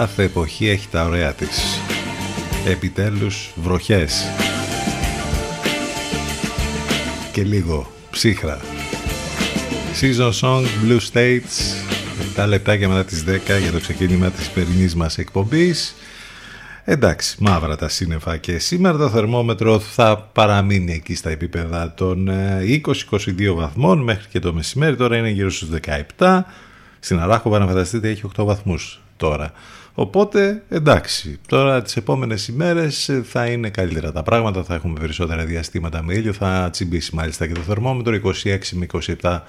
Κάθε εποχή έχει τα ωραία της. Επιτέλους βροχές. Και λίγο ψύχρα. Season Song Blue States 7 λεπτάκια μετά τις 10 για το ξεκίνημα της περινής μας εκπομπής. Εντάξει, μαύρα τα σύννεφα και σήμερα το θερμόμετρο θα παραμείνει εκεί στα επίπεδα των 20-22 ε, βαθμών μέχρι και το μεσημέρι. Τώρα είναι γύρω στους 17. Στην Αράχο, να φανταστείτε, έχει 8 βαθμούς τώρα. Οπότε εντάξει, τώρα τις επόμενες ημέρες θα είναι καλύτερα τα πράγματα, θα έχουμε περισσότερα διαστήματα με ήλιο, θα τσιμπήσει μάλιστα και το θερμόμετρο 26 με 27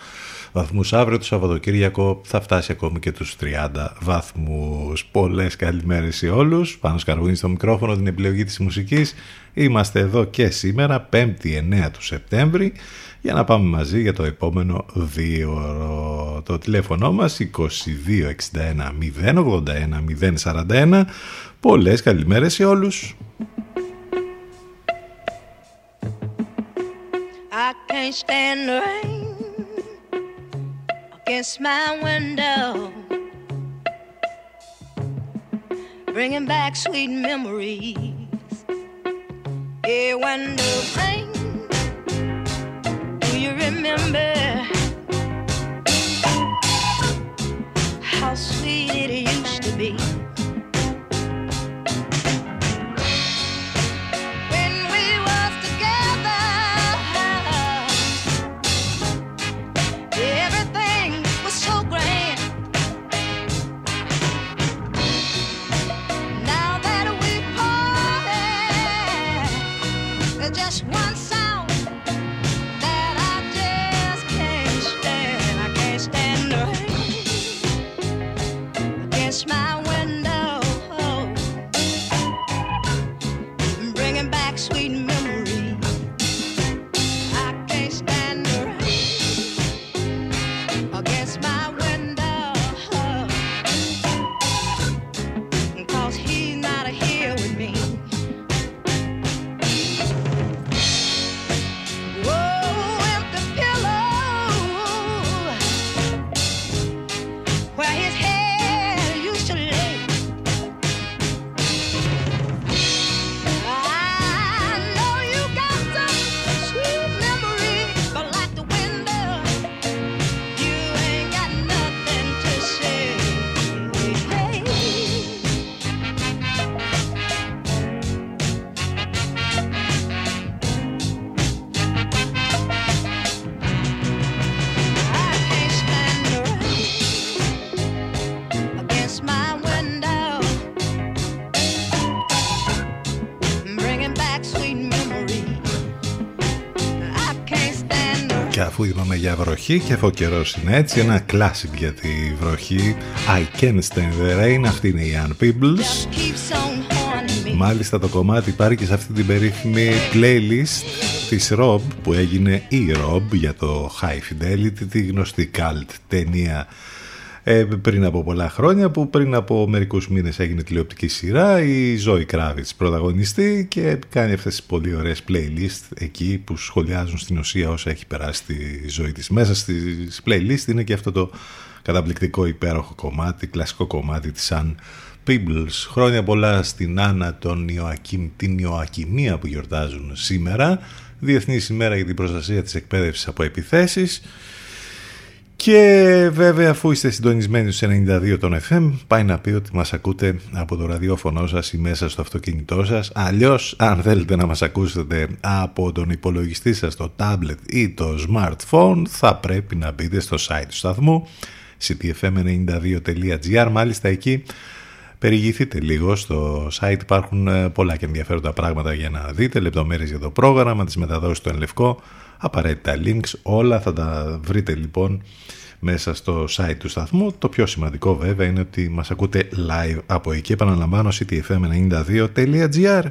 βαθμούς αύριο, το Σαββατοκύριακο θα φτάσει ακόμη και τους 30 βαθμούς. Πολλές καλημέρες σε όλους, πάνω σκαρβούνι στο μικρόφωνο την επιλογή της μουσικής. Είμαστε εδώ και σήμερα, 5η 9 του Σεπτέμβρη για να πάμε μαζί για το επόμενο δύο ώρο. Το τηλέφωνο μας 2261 081 041. Πολλές καλημέρες σε όλους. I can't stand the rain against my window Bringing back sweet memories Yeah, when the rain you remember how sweet it used to be? Και αφού είπαμε για βροχή και αφού ο καιρός είναι έτσι, ένα classic για τη βροχή. I can't stand the rain, αυτή είναι η Ann Peebles. just keeps on haunting me. Μάλιστα το κομμάτι υπάρχει και σε αυτή την περίφημη playlist της Rob που έγινε η Rob για το High Fidelity, τη γνωστή cult ταινία ε, πριν από πολλά χρόνια που πριν από μερικούς μήνες έγινε τηλεοπτική σειρά η Zoe Kravitz πρωταγωνιστή και κάνει αυτές τις πολύ ωραίες playlist εκεί που σχολιάζουν στην ουσία όσα έχει περάσει τη ζωή της. Μέσα στις playlist είναι και αυτό το καταπληκτικό υπέροχο κομμάτι, κλασικό κομμάτι της Ann Peebles. Χρόνια πολλά στην Άννα τον Ιωακήμ, την Ιωακημία που γιορτάζουν σήμερα. Διεθνής ημέρα για την προστασία της εκπαίδευσης από επιθέσεις. Και βέβαια αφού είστε συντονισμένοι στους 92 των FM πάει να πει ότι μας ακούτε από το ραδιόφωνο σας ή μέσα στο αυτοκίνητό σας. Αλλιώς αν θέλετε να μας ακούσετε από τον υπολογιστή σας το tablet ή το smartphone θα πρέπει να μπείτε στο site του σταθμού ctfm92.gr μάλιστα εκεί Περιηγηθείτε λίγο. Στο site, υπάρχουν ε, πολλά και ενδιαφέροντα πράγματα για να δείτε, λεπτομέρειες για το πρόγραμμα, τις μεταδόσεις του Ενλευκό, απαραίτητα links, όλα θα τα βρείτε λοιπόν μέσα στο site του σταθμού. Το πιο σημαντικό βέβαια είναι ότι μας ακούτε live από εκεί, επαναλαμβάνω ctfm92.gr.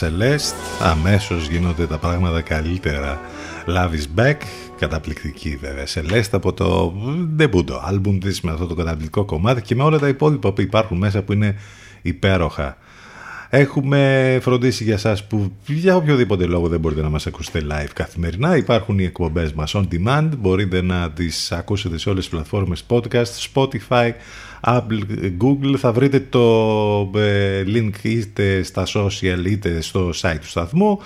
Celeste αμέσως γίνονται τα πράγματα καλύτερα. Love is back, καταπληκτική βέβαια. Celeste από το debut άλμπουμ της με αυτό το καταπληκτικό κομμάτι και με όλα τα υπόλοιπα που υπάρχουν μέσα που είναι υπέροχα. Έχουμε φροντίσει για σας που για οποιοδήποτε λόγο δεν μπορείτε να μας ακούσετε live καθημερινά. Υπάρχουν οι εκπομπές μας on demand. Μπορείτε να τις ακούσετε σε όλες τις πλατφόρμες podcast, Spotify, Apple, Google. Θα βρείτε το ε, link είτε στα social είτε στο site του σταθμού.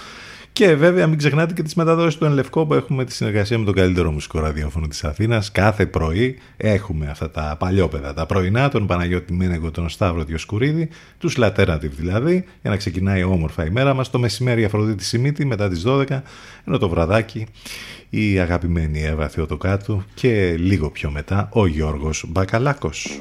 Και βέβαια μην ξεχνάτε και τις μεταδόσεις του Ενλευκό που έχουμε τη συνεργασία με τον καλύτερο μουσικό ραδιόφωνο της Αθήνας. Κάθε πρωί έχουμε αυτά τα παλιόπαιδα, τα πρωινά, τον Παναγιώτη Μένεγκο, τον Σταύρο Διοσκουρίδη, τους Laternative δηλαδή, για να ξεκινάει όμορφα η μέρα μας. Το μεσημέρι η Αφροδίτη Σιμίτη μετά τις 12, ενώ το βραδάκι η αγαπημένη Εύα Θεοτοκάτου και λίγο πιο μετά ο Γιώργος Μπακαλάκος.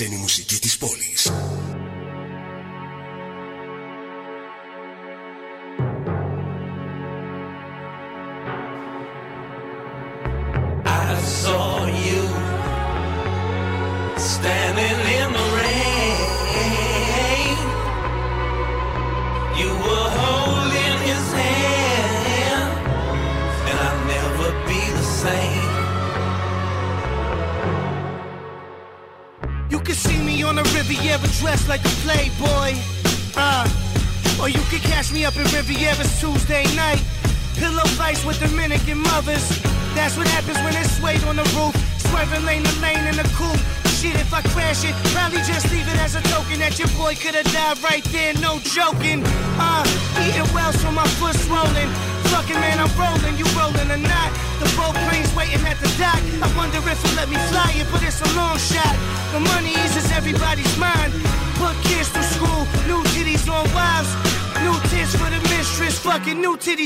Ξένη μουσική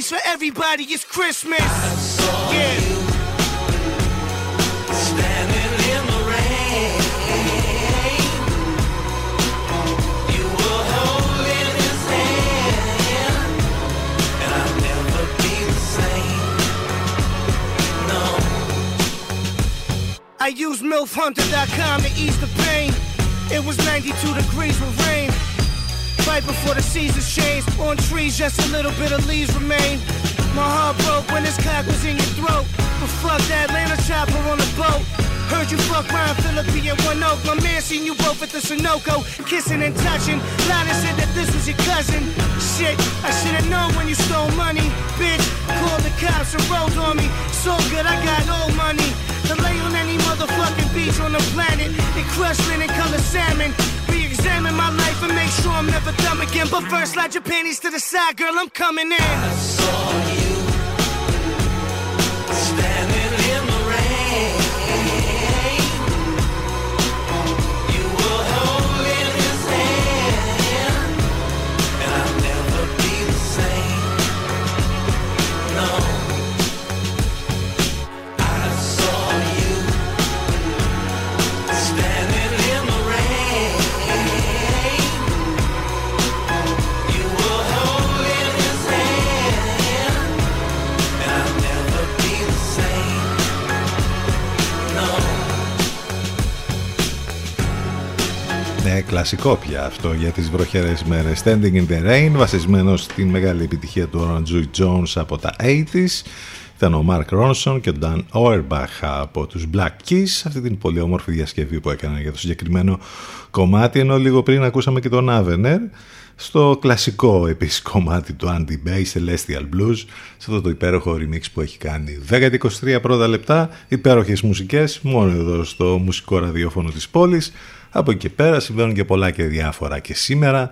for everybody. It's Christmas. yeah. I used MILFHunter.com to ease the pain. It was 92 degrees with rain. Right before the seasons changed, on trees just little bit of leaves remain. My heart broke when this cock was in your throat. But fuck that Atlanta chopper on the boat. Heard you fuck Ryan Philippi at One Oak. My man seen you both at the Sunoco. Kissing and touching. Lana said that this was your cousin. Shit, I should've known when you stole money. Bitch, called the cops and rolled on me. So good, I got old money. To lay on any motherfucking beach on the planet. And crush linen color salmon. Re-examine my life and make sure I'm never dumb again. But first, slide your panties to the side, girl. I'm coming in. Κλασικό πια αυτό για τις βροχερές μέρες. Standing in the Rain, βασισμένος στην μεγάλη επιτυχία του Orange Joy Jones από τα 80s. Ήταν ο Mark Ronson και ο Dan Auerbach από τους Black Keys. Αυτή την πολύ όμορφη διασκευή που έκαναν για το συγκεκριμένο κομμάτι. Ενώ λίγο πριν ακούσαμε και τον Avener στο κλασικό επίσης κομμάτι του Andy Bay Celestial Blues σε αυτό το υπέροχο remix που έχει κάνει 10-23 πρώτα λεπτά υπέροχες μουσικές μόνο εδώ στο μουσικό ραδιόφωνο της πόλης από εκεί και πέρα συμβαίνουν και πολλά και διάφορα. Και σήμερα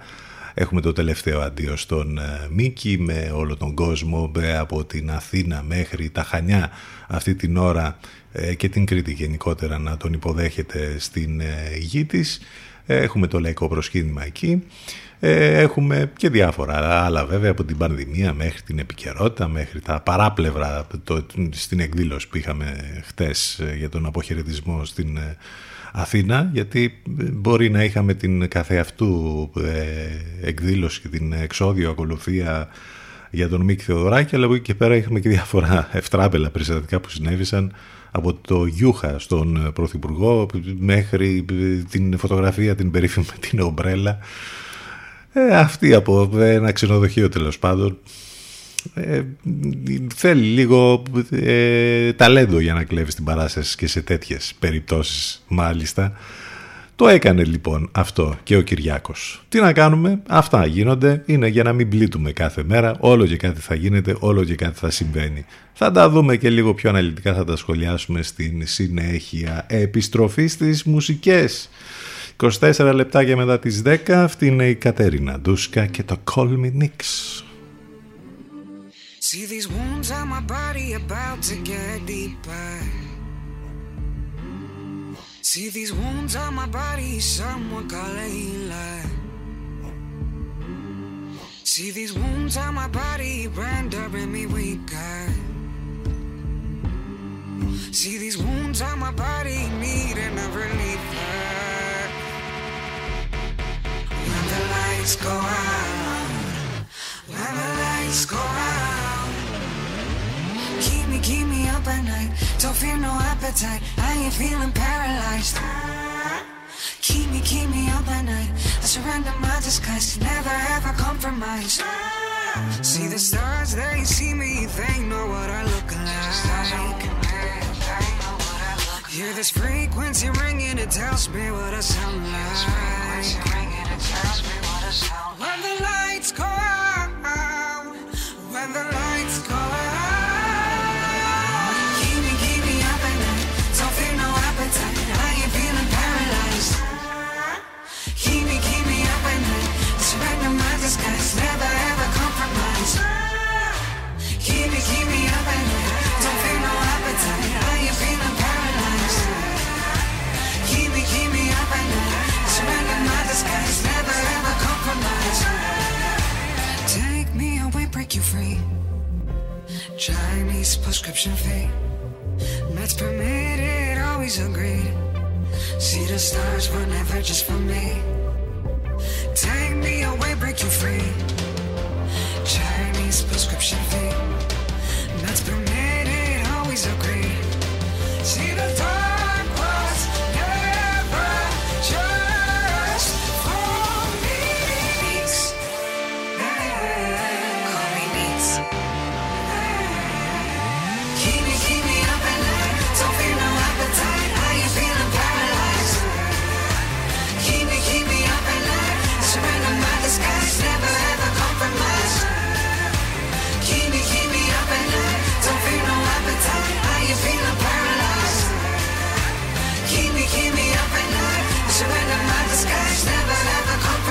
έχουμε το τελευταίο αντίο στον ε, Μίκη με όλο τον κόσμο ε, από την Αθήνα μέχρι τα Χανιά αυτή την ώρα ε, και την Κρήτη γενικότερα να τον υποδέχεται στην ε, γη της. Έχουμε το λαϊκό προσκύνημα εκεί. Ε, έχουμε και διάφορα άλλα βέβαια από την πανδημία μέχρι την επικαιρότητα, μέχρι τα παράπλευρα το, στην εκδήλωση που είχαμε χτες ε, για τον αποχαιρετισμό στην ε, Αθήνα γιατί μπορεί να είχαμε την καθεαυτού ε, εκδήλωση και την εξόδιο ακολουθία για τον Μίκη Θεοδωράκη αλλά από εκεί και πέρα είχαμε και διάφορα ευτράπελα περιστατικά που συνέβησαν από το Γιούχα στον Πρωθυπουργό μέχρι την φωτογραφία την περίφημη με την ομπρέλα. Ε, αυτή από ένα ξενοδοχείο τέλος πάντων ε, θέλει λίγο ε, ταλέντο για να κλέβεις την παράσταση και σε τέτοιες περιπτώσεις μάλιστα το έκανε λοιπόν αυτό και ο Κυριάκος. Τι να κάνουμε, αυτά γίνονται, είναι για να μην πλήττουμε κάθε μέρα, όλο και κάτι θα γίνεται, όλο και κάτι θα συμβαίνει. Θα τα δούμε και λίγο πιο αναλυτικά, θα τα σχολιάσουμε στην συνέχεια. Επιστροφή στις μουσικές. 24 λεπτάκια μετά τις 10, αυτή είναι η Κατέρινα Ντούσκα και το Call Me Nix. See these wounds on my body about to get deeper. See these wounds on my body, someone call a healer. See these wounds on my body, rendering me weaker. See these wounds on my body, needing a reliever. When the lights go out, when the lights go out. Keep me, keep me up at night. Don't feel no appetite. I ain't feeling paralyzed. Keep me, keep me up at night. I surrender my disguise. Never ever compromise. See the stars, they see me. They know what I look like. Hear this frequency ringing, it tells me what I sound like. When the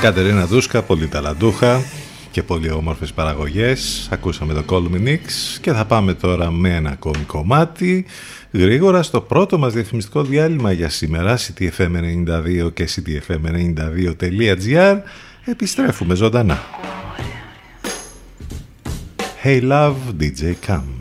Κατερίνα Δούσκα, πολύ ταλαντούχα και πολύ όμορφες παραγωγές. Ακούσαμε το Call Me Nix και θα πάμε τώρα με ένα ακόμη κομμάτι. Γρήγορα στο πρώτο μας διαφημιστικό διάλειμμα για σήμερα, ctfm92 και ctfm92.gr, επιστρέφουμε ζωντανά. Hey Love, DJ Cam.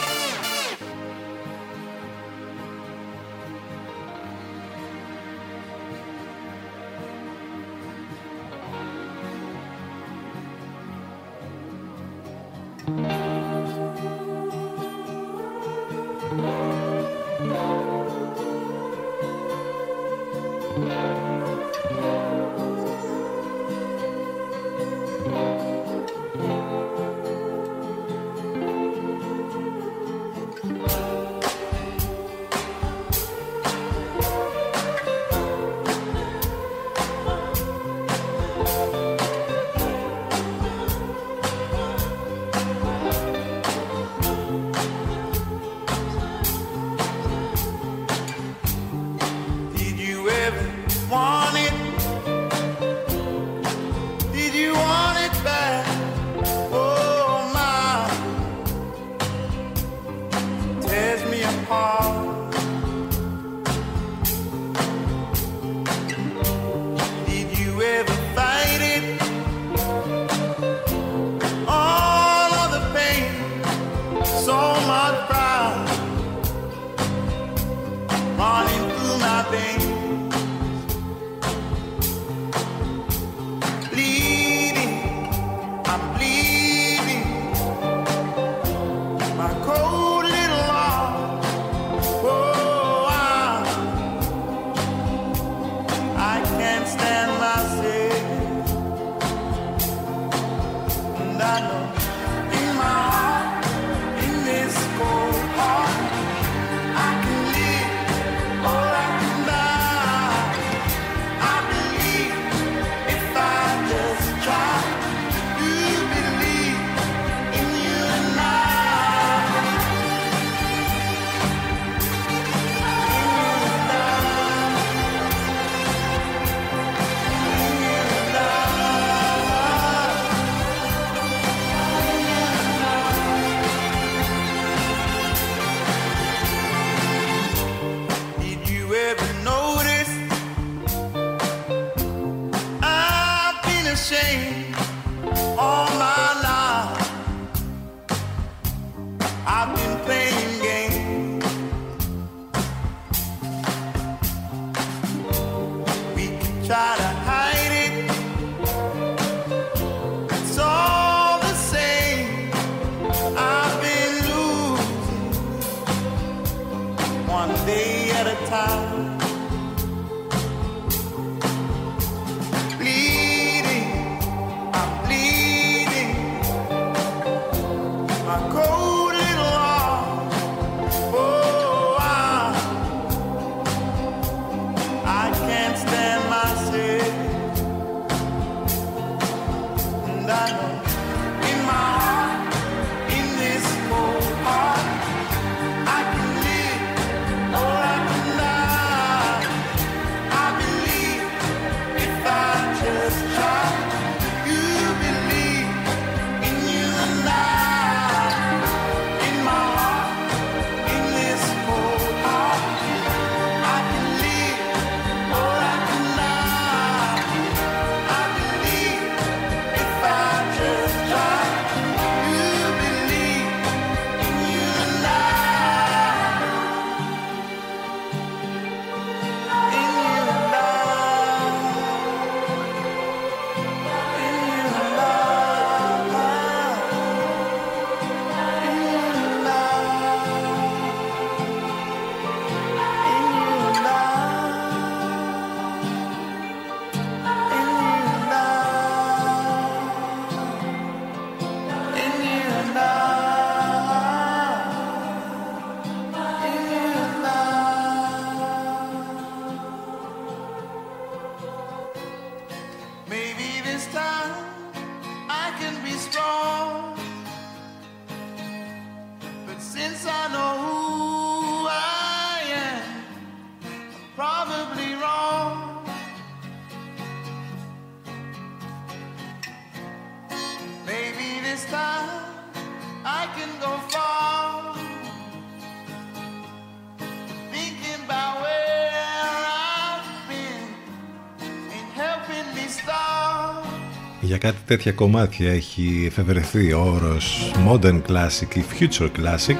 Κάτι τέτοια κομμάτια έχει εφευρεθεί ο όρος Modern Classic ή Future Classic.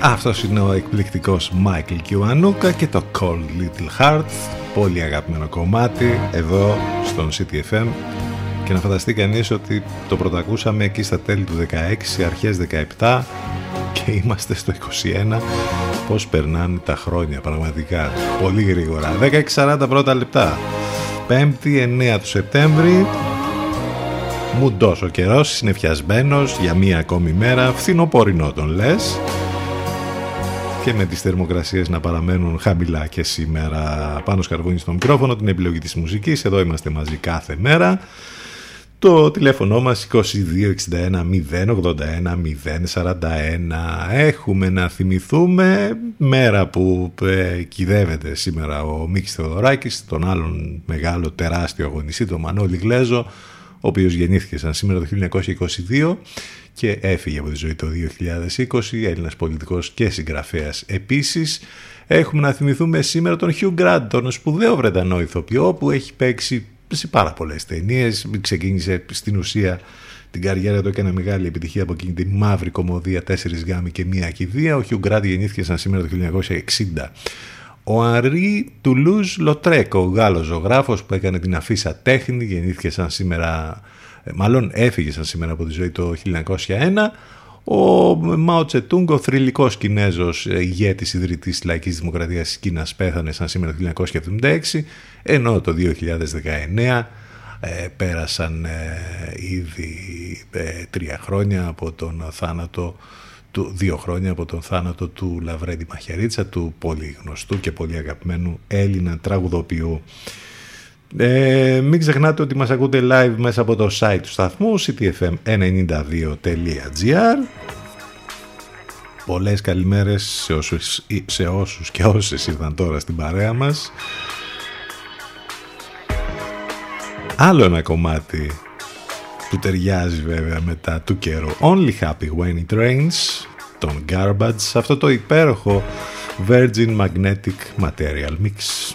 Αυτός είναι ο εκπληκτικός Michael Kiwanuka και το Cold Little Heart. Πολύ αγαπημένο κομμάτι εδώ στον CTFM. Και να φανταστεί κανείς ότι το πρωτακούσαμε εκεί στα τέλη του 16, αρχές 17 και είμαστε στο 21. Πώς περνάνε τα χρόνια πραγματικά. Πολύ γρήγορα. 16.40 πρώτα λεπτά. 5η 9 του Σεπτέμβρη Μουντός ο καιρός, συνεφιασμένος για μία ακόμη μέρα, φθινοπορεινό τον λες. Και με τις θερμοκρασίες να παραμένουν χαμηλά και σήμερα. Πάνω σκαρβούνι στο μικρόφωνο την επιλογή της μουσικής, εδώ είμαστε μαζί κάθε μέρα. Το τηλέφωνο μας 2261 081 041 έχουμε να θυμηθούμε μέρα που ε, κυδεύεται σήμερα ο Μίκης Θεοδωράκης τον άλλον μεγάλο τεράστιο αγωνιστή τον Μανώλη Γλέζο ο οποίος γεννήθηκε σαν σήμερα το 1922 και έφυγε από τη ζωή το 2020, Έλληνας πολιτικός και συγγραφέας επίσης. Έχουμε να θυμηθούμε σήμερα τον Hugh Grant, τον σπουδαίο Βρετανό ηθοποιό που έχει παίξει σε πάρα πολλές ταινίες, ξεκίνησε στην ουσία την καριέρα του έκανε μεγάλη επιτυχία από εκείνη τη μαύρη κομμωδία «Τέσσερις γάμοι και μία κηδεία». Ο Hugh Grant γεννήθηκε σαν σήμερα το 1960. Ο Αρή Τουλούζ Λοτρέκο, ο Γάλλος ζωγράφος που έκανε την αφίσα τέχνη, γεννήθηκε σαν σήμερα, ε, μάλλον έφυγε σαν σήμερα από τη ζωή το 1901. Ο Μάο Τσετούγκ, ο θρηλυκός Κινέζος ε, ηγέτης ιδρυτής της Λαϊκής Δημοκρατίας της Κίνας πέθανε σαν σήμερα το 1976, ενώ το 2019 ε, πέρασαν ε, ήδη ε, τρία χρόνια από τον θάνατο του, δύο χρόνια από τον θάνατο του Λαβρέντι Μαχαιρίτσα, του πολύ γνωστού και πολύ αγαπημένου Έλληνα τραγουδοποιού. Ε, μην ξεχνάτε ότι μας ακούτε live μέσα από το site του σταθμού ctfm92.gr Πολλές καλημέρες σε όσους, σε όσους και όσες ήρθαν τώρα στην παρέα μας. Άλλο ένα κομμάτι που ταιριάζει βέβαια μετά του καιρού. Only Happy When It Rains, τον Garbage, αυτό το υπέροχο Virgin Magnetic Material Mix.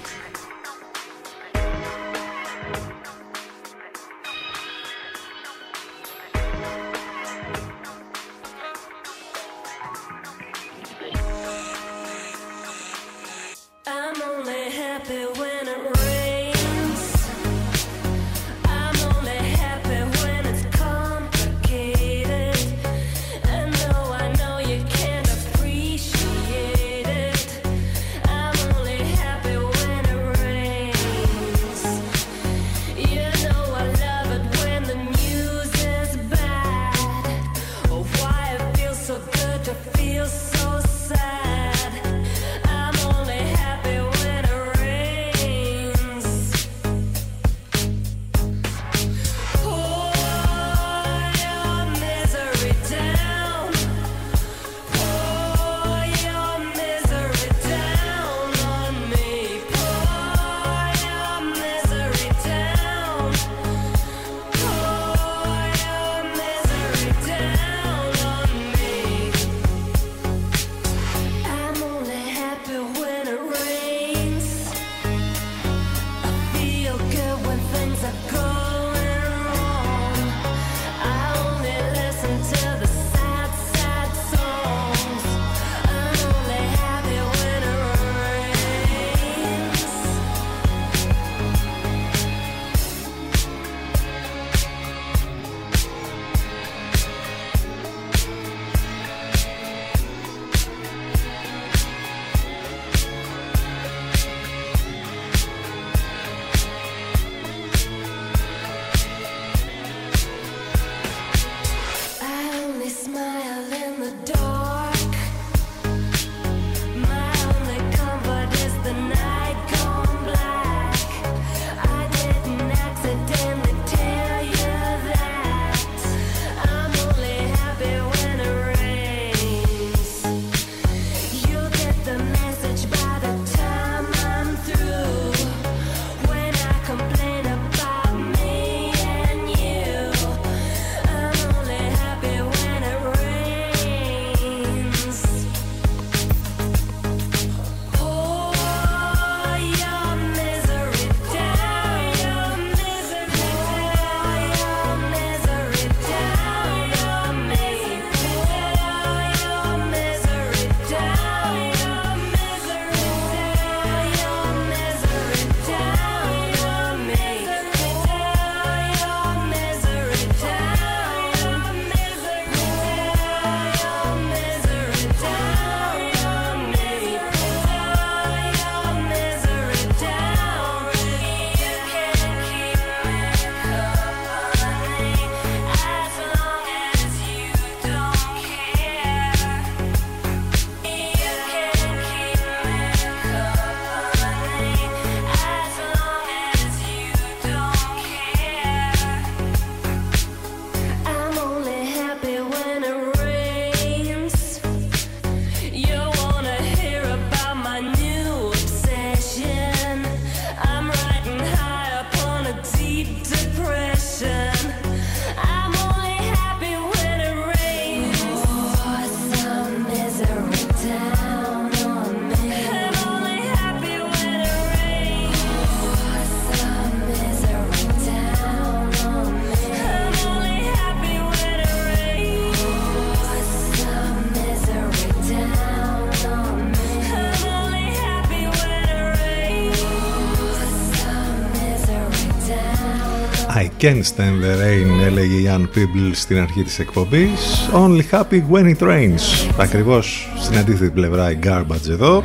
Can't stand the rain έλεγε η Ann Peeble στην αρχή της εκπομπής. Only happy when it rains. Ακριβώς στην αντίθετη πλευρά η Garbage εδώ.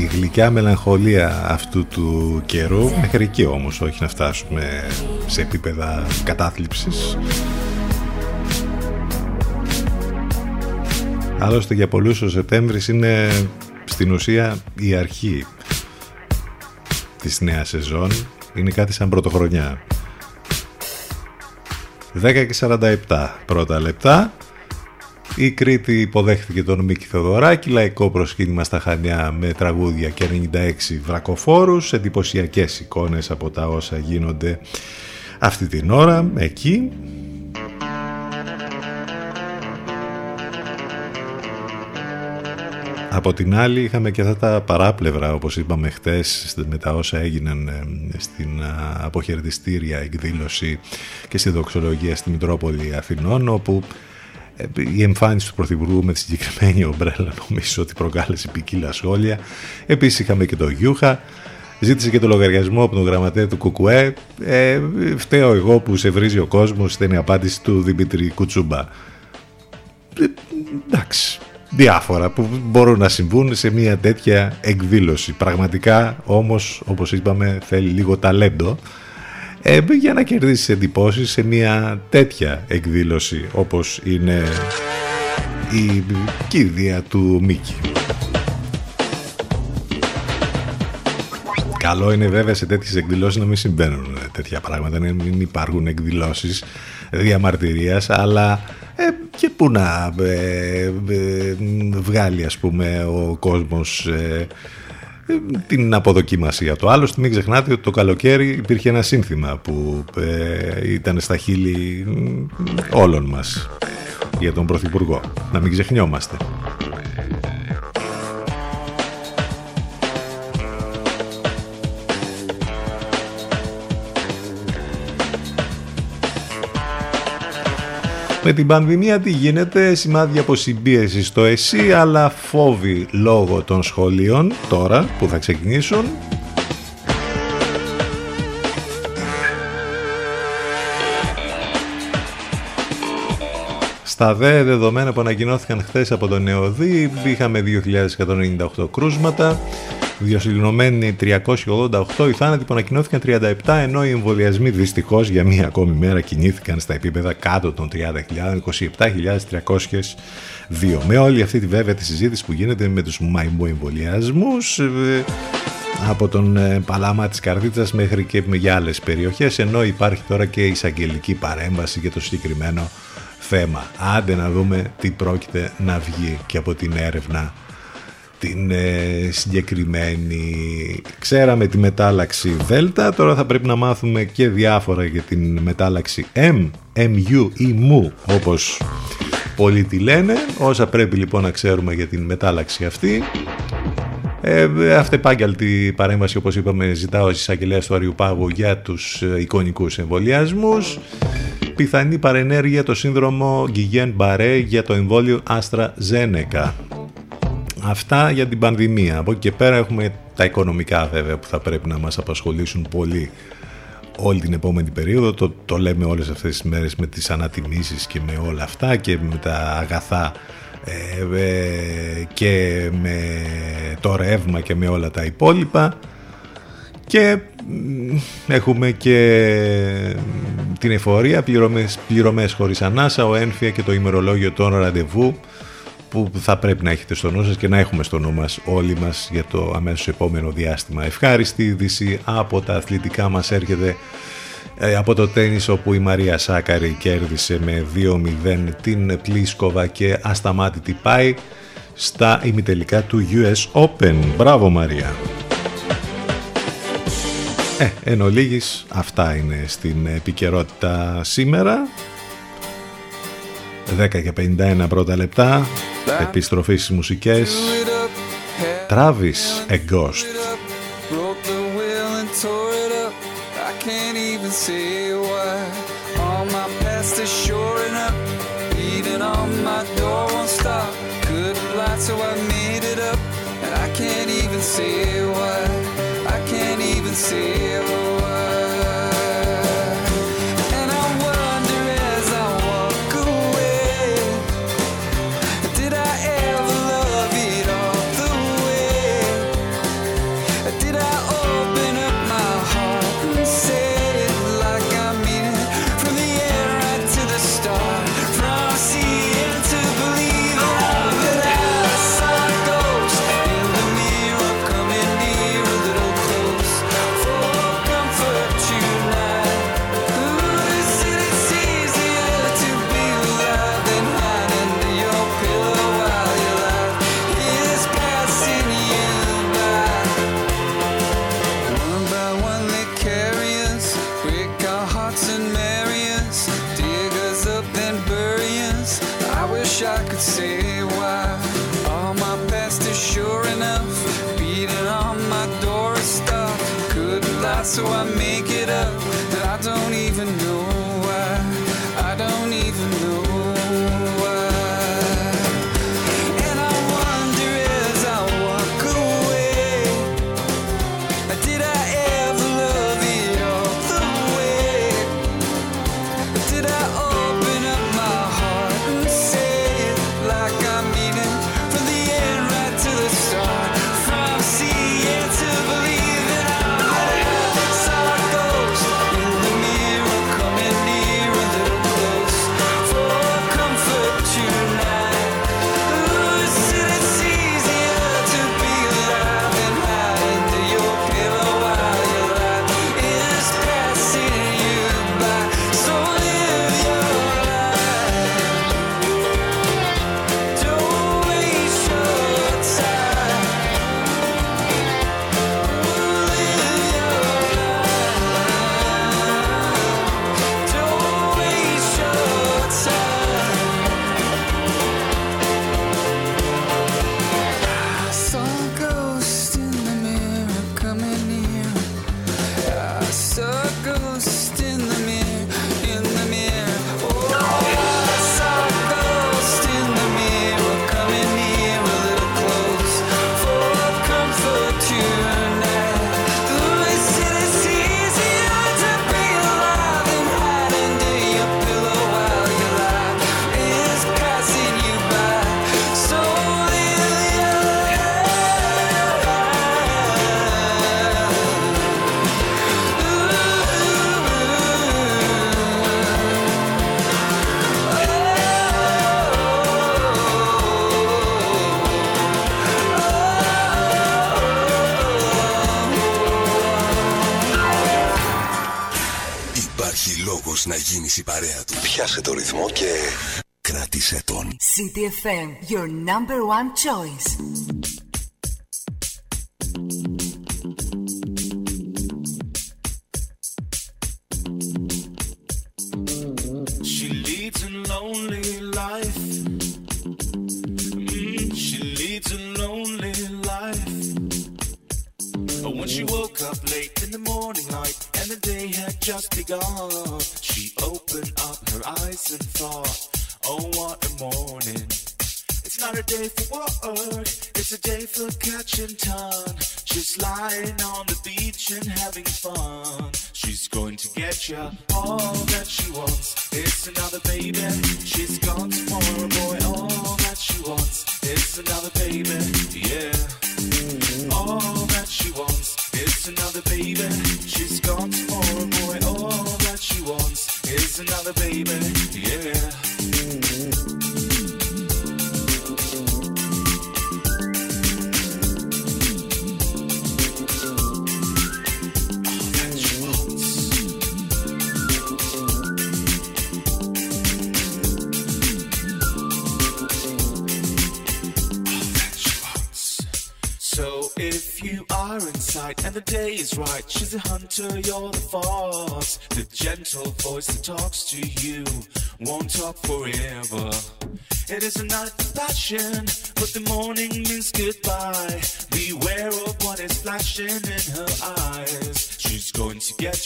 Η γλυκιά μελαγχολία αυτού του καιρού μέχρι εκεί όμως όχι να φτάσουμε σε επίπεδα κατάθλιψης. Άλλωστε για πολλούς ο Σεπτέμβρης είναι στην ουσία η αρχή της νέας σεζόν. Είναι κάτι σαν πρωτοχρονιά. 10 και 47 πρώτα λεπτά. Η Κρήτη υποδέχθηκε τον Μίκη Θεοδωράκη, λαϊκό προσκύνημα στα Χανιά με τραγούδια και 96 βρακοφόρους, εντυπωσιακές εικόνες από τα όσα γίνονται αυτή την ώρα εκεί. Από την άλλη είχαμε και αυτά τα παράπλευρα όπως είπαμε χτες με τα όσα έγιναν ε, στην α, αποχαιρετιστήρια εκδήλωση και στη δοξολογία στη Μητρόπολη Αθηνών όπου ε, η εμφάνιση του Πρωθυπουργού με τη συγκεκριμένη ομπρέλα νομίζω ότι προκάλεσε ποικίλα σχόλια. Επίσης είχαμε και το Γιούχα Ζήτησε και το λογαριασμό από τον γραμματέα του Κουκουέ. Ε, φταίω εγώ που σε βρίζει ο κόσμος, ήταν η απάντηση του Δημήτρη Κουτσούμπα. Ε, εντάξει, διάφορα που μπορούν να συμβούν σε μια τέτοια εκδήλωση. Πραγματικά όμως, όπως είπαμε, θέλει λίγο ταλέντο ε, για να κερδίσεις εντυπώσεις σε μια τέτοια εκδήλωση όπως είναι η κηδεία του Μίκη. Καλό είναι βέβαια σε τέτοιες εκδηλώσεις να μην συμβαίνουν τέτοια πράγματα, να μην υπάρχουν εκδηλώσεις διαμαρτυρίας, αλλά ε, και πού να ε, ε, βγάλει ας πούμε ο κόσμος ε, ε, την αποδοκιμασία του. Άλλωστε μην ξεχνάτε ότι το καλοκαίρι υπήρχε ένα σύνθημα που ε, ήταν στα χείλη όλων μας για τον Πρωθυπουργό. Να μην ξεχνιόμαστε. Με την πανδημία τι γίνεται, σημάδια από συμπίεση στο ΕΣΥ, αλλά φόβοι λόγω των σχολείων τώρα που θα ξεκινήσουν. Στα δε δεδομένα που ανακοινώθηκαν χθες από τον ΕΟΔΗ είχαμε 2.198 κρούσματα, διοσυλληνωμένοι 388, οι θάνατοι που ανακοινώθηκαν 37, ενώ οι εμβολιασμοί δυστυχώς για μία ακόμη μέρα κινήθηκαν στα επίπεδα κάτω των 30.000, 27.302. Με όλη αυτή τη βέβαια τη συζήτηση που γίνεται με τους μαϊμού εμβολιασμούς, ε, από τον ε, Παλάμα της Καρδίτσας μέχρι και για άλλες περιοχές, ενώ υπάρχει τώρα και εισαγγελική παρέμβαση για το συγκεκριμένο θέμα. Άντε να δούμε τι πρόκειται να βγει και από την έρευνα την ε, συγκεκριμένη. Ξέραμε τη μετάλλαξη Δέλτα, τώρα θα πρέπει να μάθουμε και διάφορα για την μετάλλαξη M, MU ή MU όπως πολλοί τη λένε. Όσα πρέπει λοιπόν να ξέρουμε για την μετάλλαξη αυτή. Ε, αυτεπάγγελτη παρέμβαση όπως είπαμε ζητάω ο εισαγγελέας του Αριουπάγου για τους ε, εικονικούς εμβολιασμούς πιθανή παρενέργεια το σύνδρομο Guillain Barré για το εμβόλιο AstraZeneca Αυτά για την πανδημία. Από εκεί και πέρα έχουμε τα οικονομικά βέβαια που θα πρέπει να μας απασχολήσουν πολύ όλη την επόμενη περίοδο. Το, το λέμε όλες αυτές τις μέρες με τις ανατιμήσεις και με όλα αυτά και με τα αγαθά ε, ε, και με το ρεύμα και με όλα τα υπόλοιπα. Και έχουμε και την εφορία, πληρωμές, πληρωμές χωρίς ανάσα, ο ένφια και το ημερολόγιο των ραντεβού που θα πρέπει να έχετε στο νου σας και να έχουμε στο νου μας όλοι μας για το αμέσως επόμενο διάστημα. Ευχάριστη είδηση από τα αθλητικά μας έρχεται ε, από το τένις όπου η Μαρία Σάκαρη κέρδισε με 2-0 την Πλίσκοβα και ασταμάτητη πάει στα ημιτελικά του US Open. Μπράβο Μαρία! Ε, εν ολίγης, αυτά είναι στην επικαιρότητα σήμερα. 10 και 51 πρώτα λεπτά. Επιστροφή στις μουσικές. Travis, a ghost. η παρέα του. Πιάσε το ρυθμό και κράτησε τον. CTFM, your number one choice.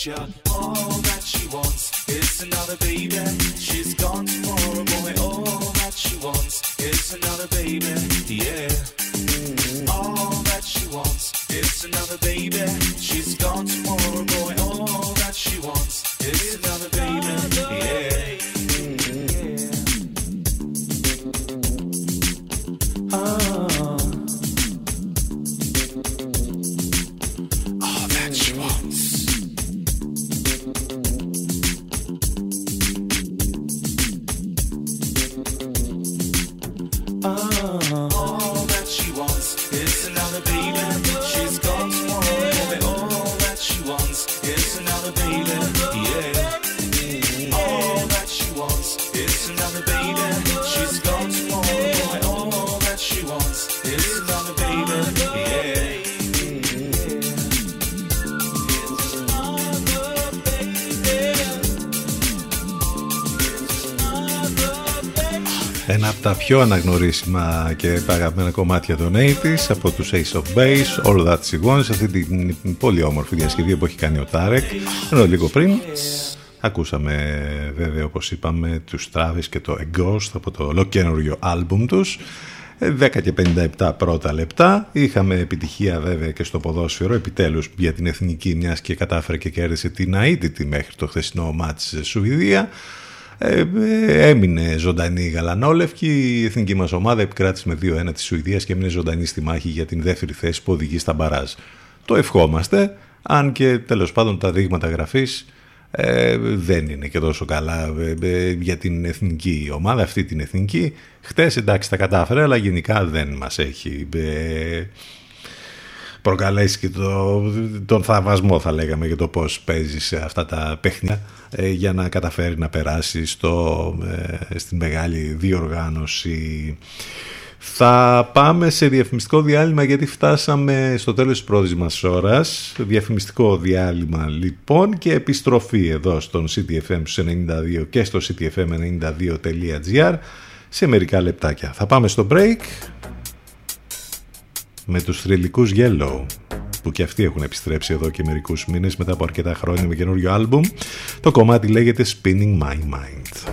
All that she wants is another baby. She's gone for a boy. All that she wants is another πιο αναγνωρίσιμα και αγαπημένα κομμάτια των 80's από τους Ace of Base, All That She Wants, αυτή την πολύ όμορφη διασκευή που έχει κάνει ο Τάρεκ. Ενώ λίγο πριν ακούσαμε βέβαια όπως είπαμε τους Travis και το A Ghost από το ολοκένουργιο άλμπουμ τους. 10 και 57 πρώτα λεπτά. Είχαμε επιτυχία βέβαια και στο ποδόσφαιρο επιτέλους για την εθνική μιας και κατάφερε και κέρδισε την αίτητη μέχρι το χθεσινό μάτς Σουηδία. Ε, ε, έμεινε ζωντανή η Γαλανόλευκη. Η εθνική μας ομάδα επικράτησε με 2-1 της Σουηδίας και έμεινε ζωντανή στη μάχη για την δεύτερη θέση που οδηγεί στα μπαράζ. Το ευχόμαστε, αν και τέλος πάντων τα δείγματα γραφής ε, δεν είναι και τόσο καλά ε, ε, για την εθνική ομάδα, αυτή την εθνική. Χτες εντάξει τα κατάφερε, αλλά γενικά δεν μας έχει ε, προκαλέσει και το, τον θαυμασμό θα λέγαμε για το πώς παίζεις σε αυτά τα παιχνίδια ε, για να καταφέρει να περάσει στο, ε, στην μεγάλη διοργάνωση. Θα πάμε σε διαφημιστικό διάλειμμα γιατί φτάσαμε στο τέλος της πρώτης μας ώρας. Διαφημιστικό διάλειμμα λοιπόν και επιστροφή εδώ στον CTFM 92 και στο ctfm92.gr σε μερικά λεπτάκια. Θα πάμε στο break με τους θρηλυκούς Yellow που και αυτοί έχουν επιστρέψει εδώ και μερικούς μήνες μετά από αρκετά χρόνια με καινούριο άλμπουμ. Το κομμάτι λέγεται Spinning My Mind.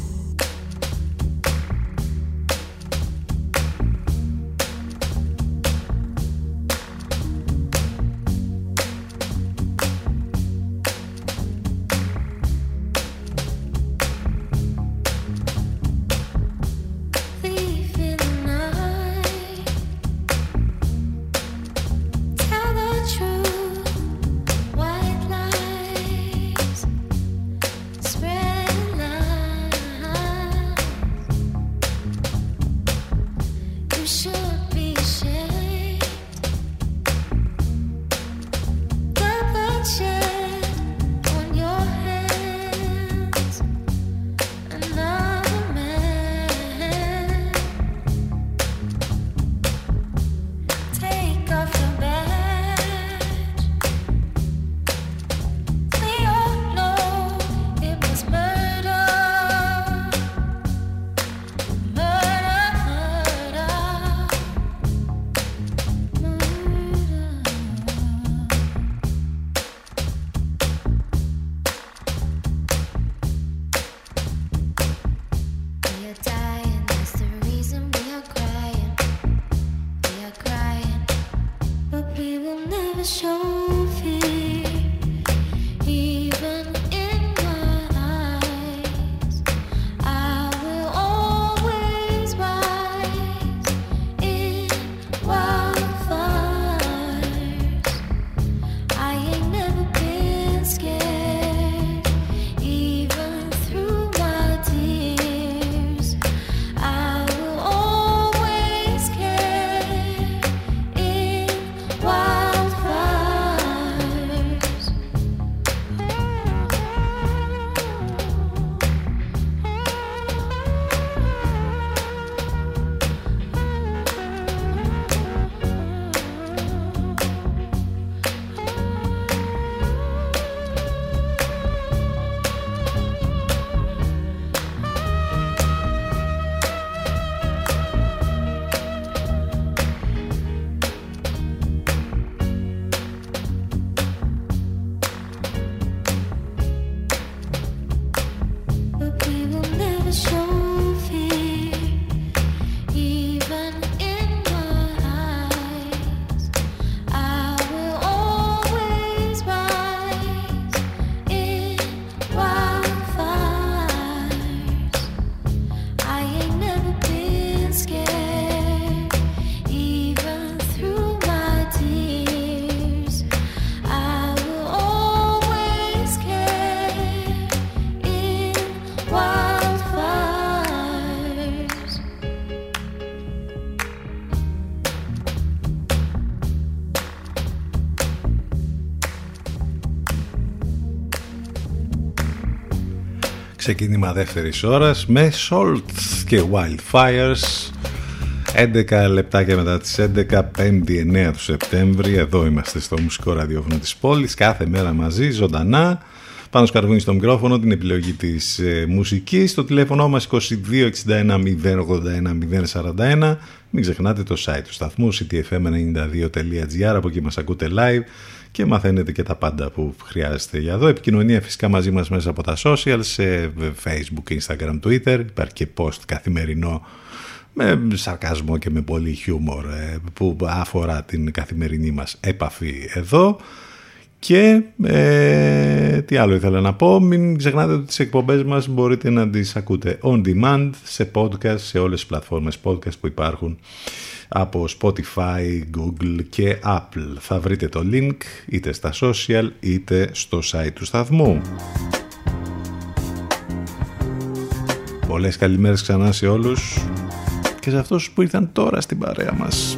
Ξεκίνημα δεύτερης ώρας με Salt και Wildfires. 11 λεπτάκια μετά τις 11 5η 9 του Σεπτέμβρη. Εδώ είμαστε στο μουσικό ραδιόφωνο της πόλης κάθε μέρα μαζί ζωντανά. Πάνω σκαρβούνι στο μικρόφωνο την επιλογή της ε, μουσικής. Στο τηλέφωνο μας 2261 081 041 μην ξεχνάτε το site του σταθμού ctfm92.gr από εκεί μας ακούτε live και μαθαίνετε και τα πάντα που χρειάζεστε για εδώ. Επικοινωνία φυσικά μαζί μας μέσα από τα social, σε facebook, instagram, twitter. Υπάρχει και post καθημερινό με σαρκασμό και με πολύ χιούμορ ε, που αφορά την καθημερινή μας έπαφη εδώ. Και ε, τι άλλο ήθελα να πω, μην ξεχνάτε ότι τις εκπομπές μας μπορείτε να τις ακούτε on demand σε podcast, σε όλες τις πλατφόρμες podcast που υπάρχουν από Spotify, Google και Apple. Θα βρείτε το link είτε στα social είτε στο site του σταθμού. Πολλές καλημέρες ξανά σε όλους και σε αυτούς που ήρθαν τώρα στην παρέα μας.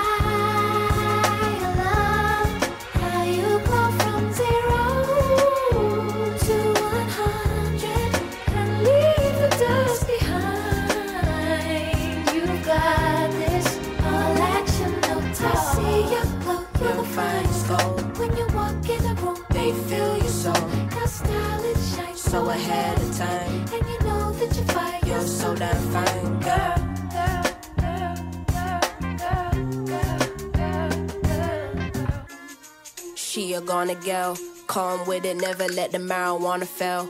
So ahead of time. and you know that you're fine. You're so damn fine, girl. She a gonna girl, calm with it, never let the marijuana fail.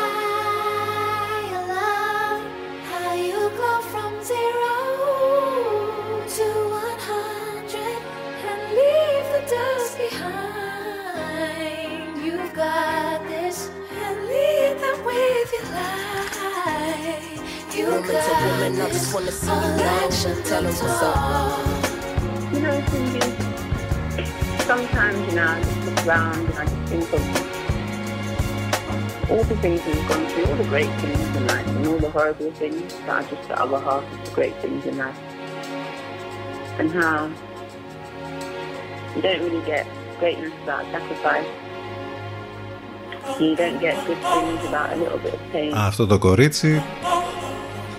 Sometimes, you know, I just look around and I just think of all the things we've gone through, all the great things in life, and all the horrible things that are just the other half of the great things in life. And how you don't really get greatness without sacrifice. You don't get good things without a little bit of pain. Αυτό το κορίτσι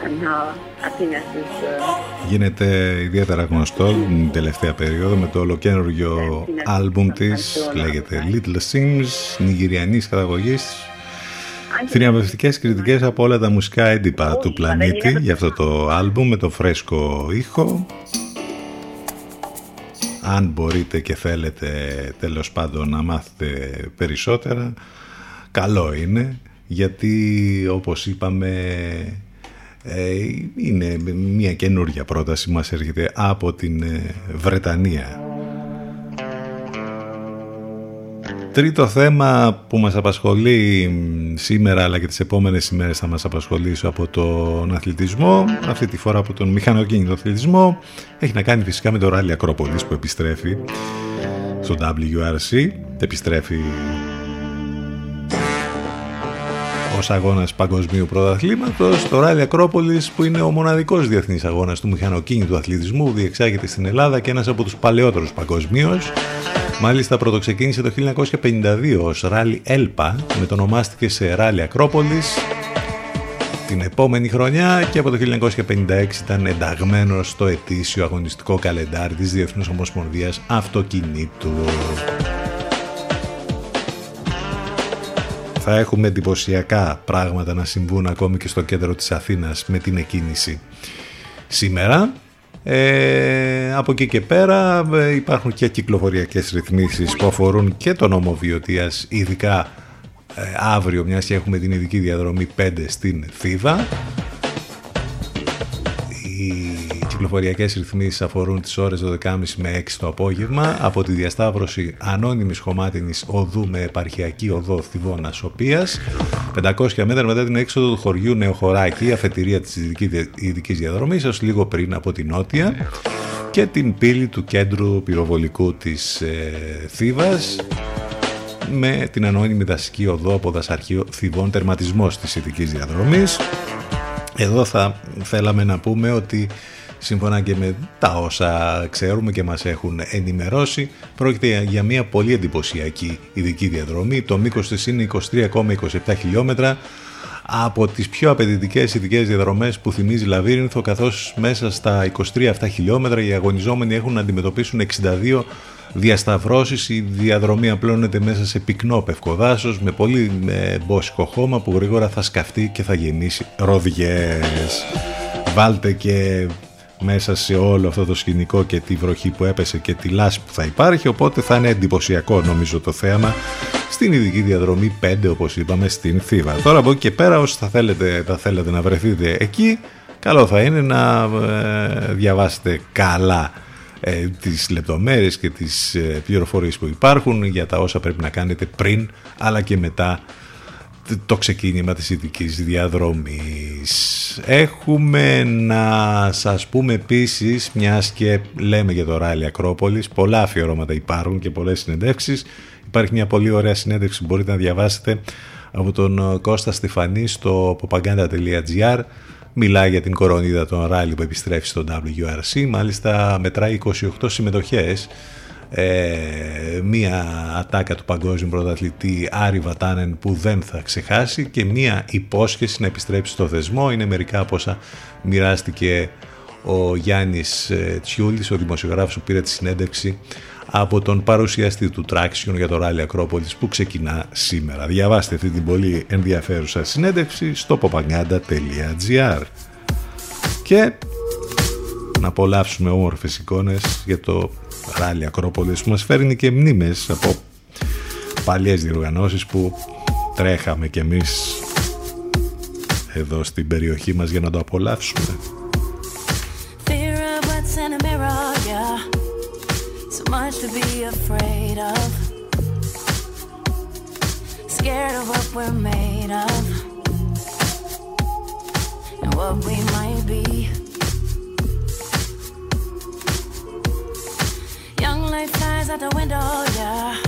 And how happiness is uh, γίνεται ιδιαίτερα γνωστό την τελευταία περίοδο με το ολοκένουργιο άλμπουμ της λέγεται Little Sims νιγηριανής καταγωγής θριαμβευτικές κριτικές από όλα τα μουσικά έντυπα του πλανήτη για αυτό το άλμπουμ με το φρέσκο ήχο. Αν μπορείτε και θέλετε τέλος πάντων να μάθετε περισσότερα καλό είναι γιατί όπως είπαμε ε, είναι μια καινούργια πρόταση μας έρχεται από την ε, Βρετανία Τρίτο θέμα που μας απασχολεί μ, σήμερα αλλά και τις επόμενες ημέρες θα μας απασχολήσει από τον αθλητισμό αυτή τη φορά από τον μηχανοκίνητο αθλητισμό έχει να κάνει φυσικά με το ράλι Ακρόπολης που επιστρέφει στο WRC επιστρέφει ως αγώνας παγκοσμίου πρωταθλήματος το Ράλι Ακρόπολης που είναι ο μοναδικός διεθνής αγώνας του μηχανοκίνητου αθλητισμού που διεξάγεται στην Ελλάδα και ένας από τους παλαιότερους παγκοσμίως. Μάλιστα πρωτοξεκίνησε το 1952 ως Ράλι Έλπα μετονομάστηκε σε Ράλι Ακρόπολης την επόμενη χρονιά και από το 1956 ήταν ενταγμένο στο ετήσιο αγωνιστικό καλεντάρι της Διεθνούς Ομοσπονδίας Αυτοκινήτου. θα έχουμε εντυπωσιακά πράγματα να συμβούν ακόμη και στο κέντρο της Αθήνας με την εκκίνηση σήμερα. Ε, από εκεί και πέρα ε, υπάρχουν και κυκλοφοριακές ρυθμίσεις που αφορούν και τον νόμο Βιωτίας, ειδικά ε, αύριο μιας και έχουμε την ειδική διαδρομή 5 στην Θήβα. Οι κυκλοφοριακές ρυθμίσεις αφορούν τις ώρες 12.30 με 6 το απόγευμα. Από τη διασταύρωση ανώνυμης χωμάτινης οδού με επαρχιακή οδό Θηβώνα Σοπίας. 500 μέτρα μετά την έξοδο του χωριού Νεοχωράκη αφετηρία της ειδική- ειδικής διαδρομής ως λίγο πριν από την νότια. Και την πύλη του κέντρου πυροβολικού της ε, Θήβας με την ανώνυμη δασική οδό από δασαρχείο Θηβών. Τερματισμός της ειδικής διαδρομής εδώ θα θέλαμε να πούμε ότι σύμφωνα και με τα όσα ξέρουμε και μας έχουν ενημερώσει πρόκειται για μια πολύ εντυπωσιακή ειδική διαδρομή. Το μήκος της είναι 23,27 χιλιόμετρα από τις πιο απαιτητικές ειδικές διαδρομές που θυμίζει Λαβύρινθο καθώς μέσα στα 23 αυτά χιλιόμετρα οι αγωνιζόμενοι έχουν να αντιμετωπίσουν 62 διασταυρώσεις η διαδρομή απλώνεται μέσα σε πυκνό πευκοδάσος με πολύ ε, μπόσικο χώμα που γρήγορα θα σκαφτεί και θα γεννήσει ροδιές βάλτε και μέσα σε όλο αυτό το σκηνικό και τη βροχή που έπεσε και τη λάσπη που θα υπάρχει οπότε θα είναι εντυπωσιακό νομίζω το θέαμα στην ειδική διαδρομή 5 όπως είπαμε στην Θήβα. Τώρα από εκεί και πέρα όσοι θα θέλετε, θα θέλετε να βρεθείτε εκεί καλό θα είναι να ε, διαβάσετε καλά ε, τις λεπτομέρειες και τις ε, πληροφορίες που υπάρχουν για τα όσα πρέπει να κάνετε πριν αλλά και μετά το ξεκίνημα της ειδικής διαδρομής. Έχουμε να σας πούμε επίσης, μιας και λέμε για το ράλι Ακρόπολης, πολλά αφιερώματα υπάρχουν και πολλές συνεντεύξεις. Υπάρχει μια πολύ ωραία συνέντευξη που μπορείτε να διαβάσετε από τον Κώστα Στεφανή στο popaganda.gr Μιλάει για την κορονίδα των ράλι που επιστρέφει στο WRC. Μάλιστα μετράει 28 συμμετοχές ε, μία ατάκα του παγκόσμιου πρωταθλητή Άρη Βατάνεν που δεν θα ξεχάσει και μία υπόσχεση να επιστρέψει στο θεσμό είναι μερικά από όσα μοιράστηκε ο Γιάννης ε, Τσιούλης ο δημοσιογράφος που πήρε τη συνέντευξη από τον παρουσιαστή του Traction για το ράλι Ακρόπολης που ξεκινά σήμερα. Διαβάστε αυτή την πολύ ενδιαφέρουσα συνέντευξη στο popaganda.gr και να απολαύσουμε όμορφες εικόνες για το ράλι Ακρόπολης που μας φέρνει και μνήμες από παλιές διοργανώσεις που τρέχαμε κι εμείς εδώ στην περιοχή μας για να το απολαύσουμε. Much to be afraid of. Scared of what we're made of. And what we might be. Young life flies out the window, yeah.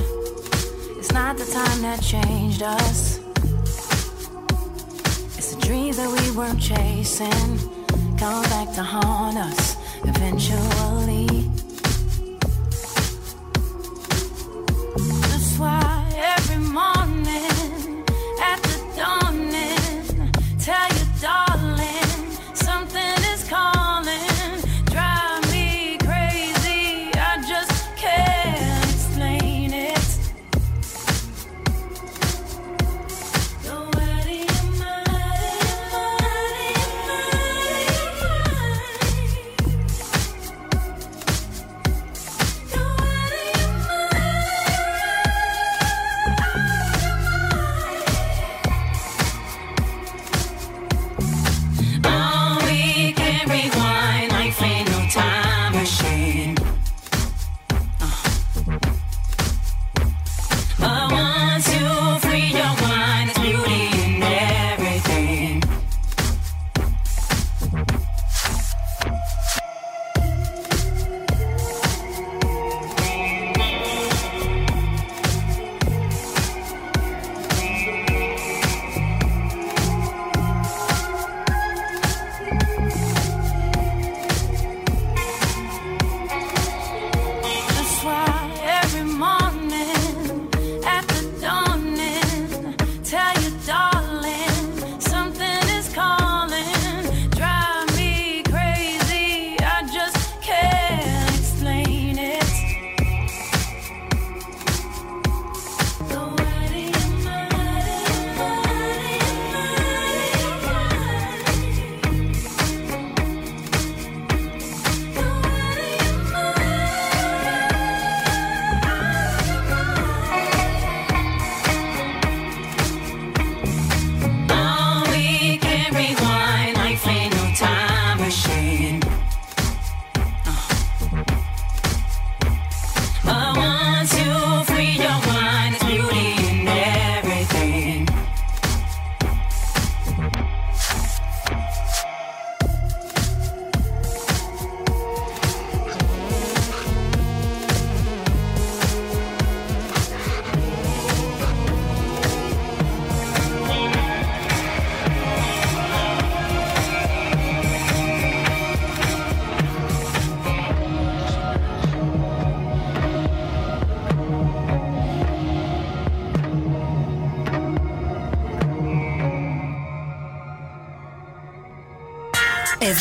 It's not the time that changed us. It's the dreams that we weren't chasing come back to haunt us eventually. soir.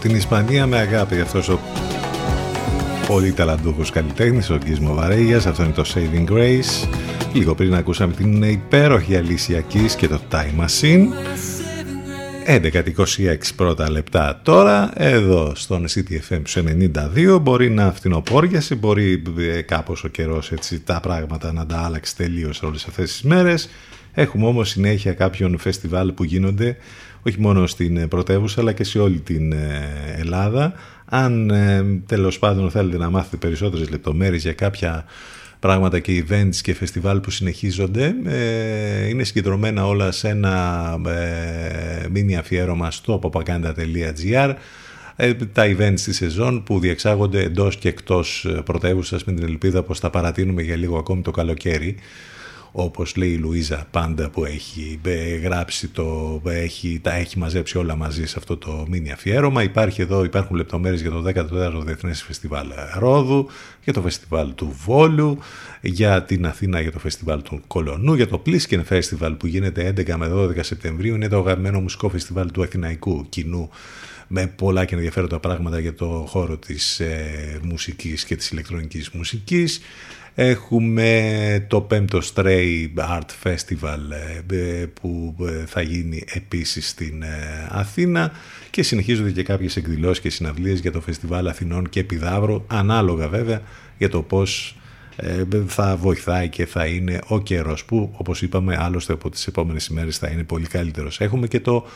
Την Ισπανία με αγάπη αυτός ο πολύ ταλαντούχος καλλιτέχνης, ο Γκίσμο Βαρέγιας, αυτό είναι το Saving Grace. Λίγο πριν ακούσαμε την υπέροχη Αλήσια Keys και το Time Machine. 11.26 πρώτα λεπτά τώρα, εδώ στον CTFM στους 92, μπορεί να φθινοπόριασε, μπορεί ε, κάπως ο καιρός έτσι τα πράγματα να τα άλλαξει τελείως όλες αυτές τις μέρες. Έχουμε όμως συνέχεια κάποιον φεστιβάλ που γίνονται όχι μόνο στην ε, πρωτεύουσα αλλά και σε όλη την ε, Ελλάδα. Αν ε, τέλος πάντων θέλετε να μάθετε περισσότερες λεπτομέρειες για κάποια πράγματα και events και φεστιβάλ που συνεχίζονται ε, είναι συγκεντρωμένα όλα σε ένα ε, μίνι αφιέρωμα στο popaganda.gr ε, τα events της σεζόν που διεξάγονται εντός και εκτός ε, πρωτεύουσας με την ελπίδα πως θα παρατείνουμε για λίγο ακόμη το καλοκαίρι όπως λέει η Λουίζα πάντα που έχει ε, γράψει το, έχει, τα έχει μαζέψει όλα μαζί σε αυτό το μίνι αφιέρωμα. Υπάρχει εδώ, υπάρχουν λεπτομέρειες για το 14ο Διεθνές Φεστιβάλ Ρόδου, για το Φεστιβάλ του Βόλου, για την Αθήνα για το Φεστιβάλ του Κολονού, για το Plisken Festival που γίνεται 11 με 12 Σεπτεμβρίου, είναι το αγαπημένο μουσικό φεστιβάλ του αθηναϊκού κοινού με πολλά και ενδιαφέροντα πράγματα για το χώρο της ε, μουσικής και της ηλεκτρονικής μουσικής. Έχουμε το πέμπτο Stray Art Festival ε, που ε, θα γίνει επίσης στην ε, Αθήνα και συνεχίζονται και κάποιες εκδηλώσεις και συναυλίες για το Φεστιβάλ Αθηνών και Επιδαύρου ανάλογα βέβαια για το πώς θα βοηθάει και θα είναι ο καιρός που όπως είπαμε άλλωστε από τις επόμενες ημέρες θα είναι πολύ καλύτερος. Έχουμε και το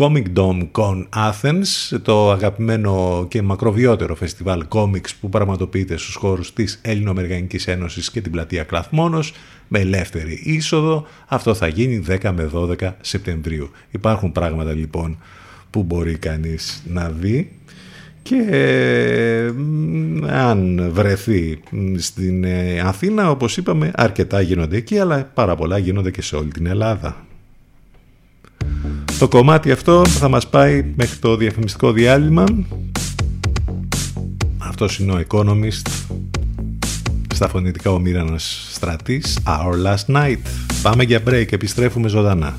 Comic Dome Con Athens, το αγαπημένο και μακροβιότερο φεστιβάλ comics που πραγματοποιείται στους χώρους της Ελληνοαμερικανικής Ένωσης και την πλατεία Κλαθμόνος με ελεύθερη είσοδο. Αυτό θα γίνει 10 με 12 Σεπτεμβρίου. Υπάρχουν πράγματα λοιπόν που μπορεί κανείς να δει και ε, αν βρεθεί στην ε, Αθήνα όπως είπαμε αρκετά γίνονται εκεί αλλά πάρα πολλά γίνονται και σε όλη την Ελλάδα. Το κομμάτι αυτό θα μας πάει μέχρι το διαφημιστικό διάλειμμα. Αυτός είναι ο Economist στα φωνητικά ο Μύρανος Στρατής Our Last Night. Πάμε για break, επιστρέφουμε ζωντανά.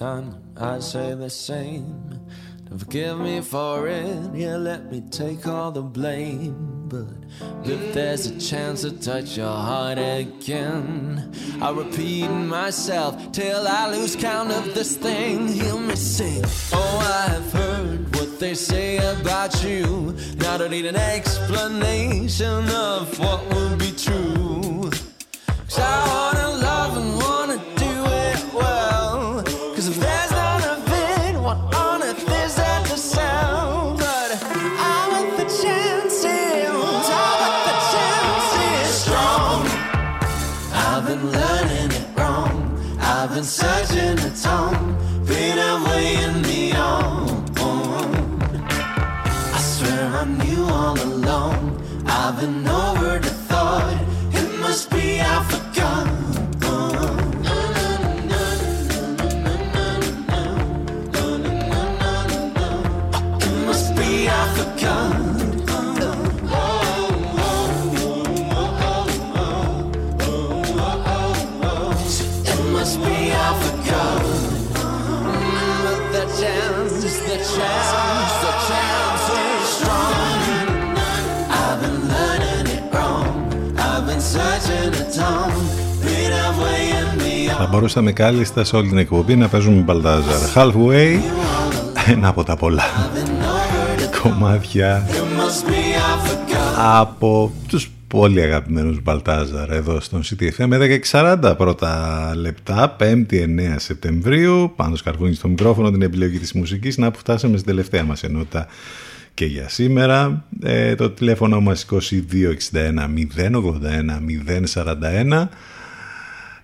I say the same. Don't forgive me for it, yeah, let me take all the blame. But if there's a chance to touch your heart again, I repeat myself till I lose count of this thing. Hear me sing. Oh, I've heard what they say about you. Now I don't need an explanation of what will be true. Cause I wanna loving Θα μπορούσαμε κάλλιστα σε όλη την εκπομπή να παίζουμε Μπαλτάζαρ. Halfway, ένα από τα πολλά κομμάτια It must be I forgot. από τους πολύ αγαπημένους Μπαλτάζαρ εδώ στον CTFM με 10.40 πρώτα λεπτά 5η 9 Σεπτεμβρίου πάνω σκαρβούνι στο μικρόφωνο την επιλογή της μουσικής να που φτάσαμε στην τελευταία μας ενότητα και για σήμερα ε, το τηλέφωνο μας 2261 081 041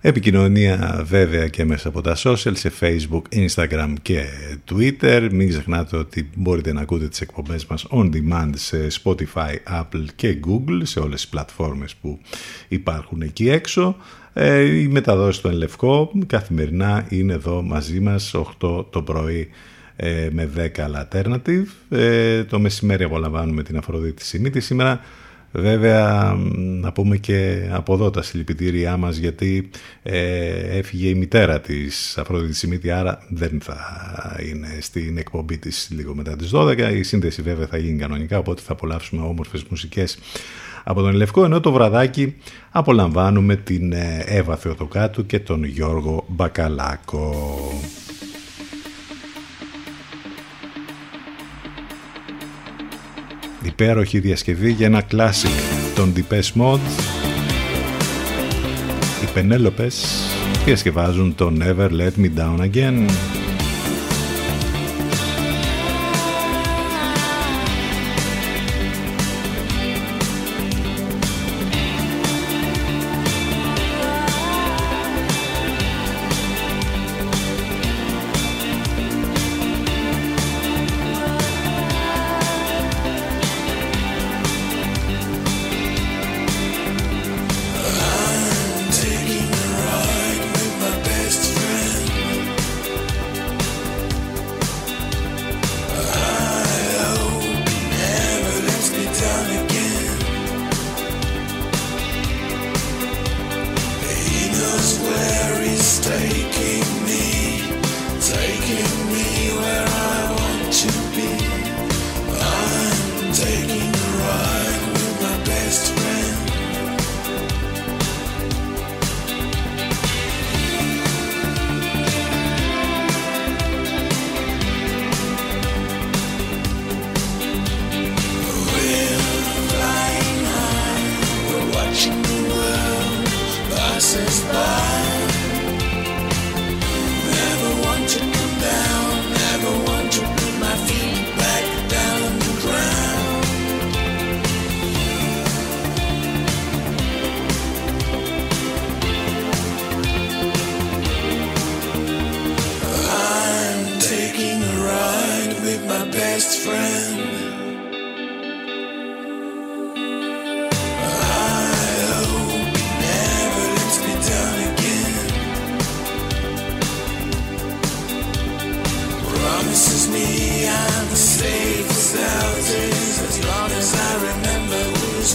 Επικοινωνία βέβαια και μέσα από τα social σε facebook, instagram και twitter. Μην ξεχνάτε ότι μπορείτε να ακούτε τις εκπομπές μας on demand σε spotify, apple και google σε όλες τις πλατφόρμες που υπάρχουν εκεί έξω. Ε, η μεταδόση στο Ελευκό καθημερινά είναι εδώ μαζί μας 8 το πρωί ε, με 10 alternative. Ε, το μεσημέρι απολαμβάνουμε την Αφροδίτη Σιμίτη. Σήμερα Βέβαια να πούμε και από εδώ τα συλληπιτήριά μας γιατί ε, έφυγε η μητέρα της Αφροδίτη Σιμίτη άρα δεν θα είναι στην εκπομπή της λίγο μετά τις 12 η σύνδεση βέβαια θα γίνει κανονικά οπότε θα απολαύσουμε όμορφες μουσικές από τον Λευκό ενώ το βραδάκι απολαμβάνουμε την ε, Εύα Θεοτοκάτου και τον Γιώργο Μπακαλάκο. Υπέροχη διασκευή για ένα classic των Depeche Mode. Οι Πενέλοπες διασκευάζουν το Never Let Me Down Again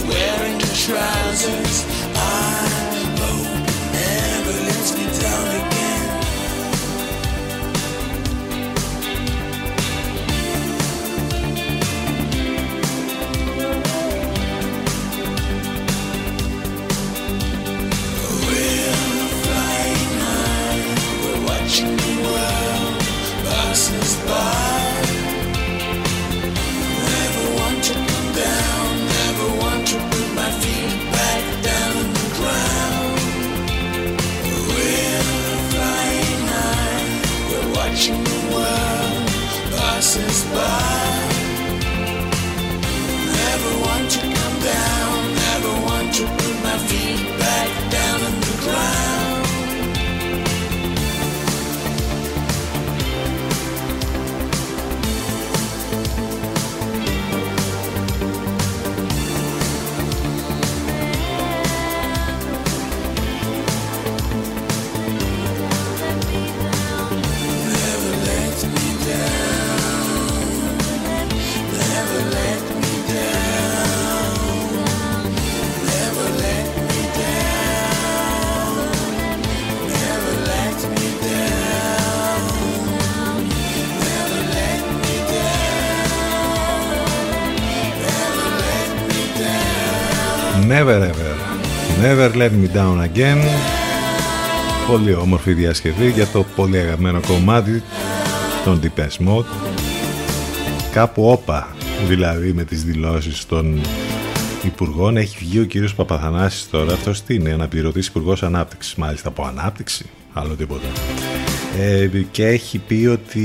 wearing trousers. Let me down again. Πολύ όμορφη διασκευή για το πολύ αγαπημένο κομμάτι των Deepest Mode. Κάπου όπα δηλαδή με τις δηλώσεις των υπουργών. Έχει βγει ο κύριος Παπαθανάσης τώρα. Αυτός τι είναι αναπληρωτής υπουργός ανάπτυξης. Μάλιστα από ανάπτυξη άλλο τίποτα. Ε, και έχει πει ότι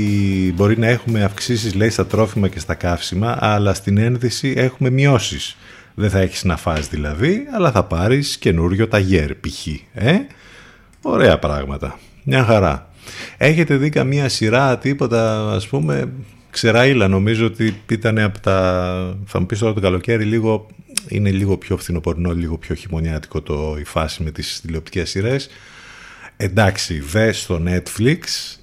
μπορεί να έχουμε αυξήσεις λέει στα τρόφιμα και στα καύσιμα αλλά στην ένδυση έχουμε μειώσεις δεν θα έχεις να φας δηλαδή αλλά θα πάρεις καινούριο ταγέρ π.χ. Ε; ωραία πράγματα. Μια χαρά. Έχετε δει καμία σειρά τίποτα ας πούμε ξεραίλα νομίζω ότι ήταν από τα θα μου πεις τώρα το καλοκαίρι λίγο είναι λίγο πιο φθινοπορεινό λίγο πιο χειμωνιάτικο το η φάση με τις τηλεοπτικές σειρές. Εντάξει δε στο Netflix ε,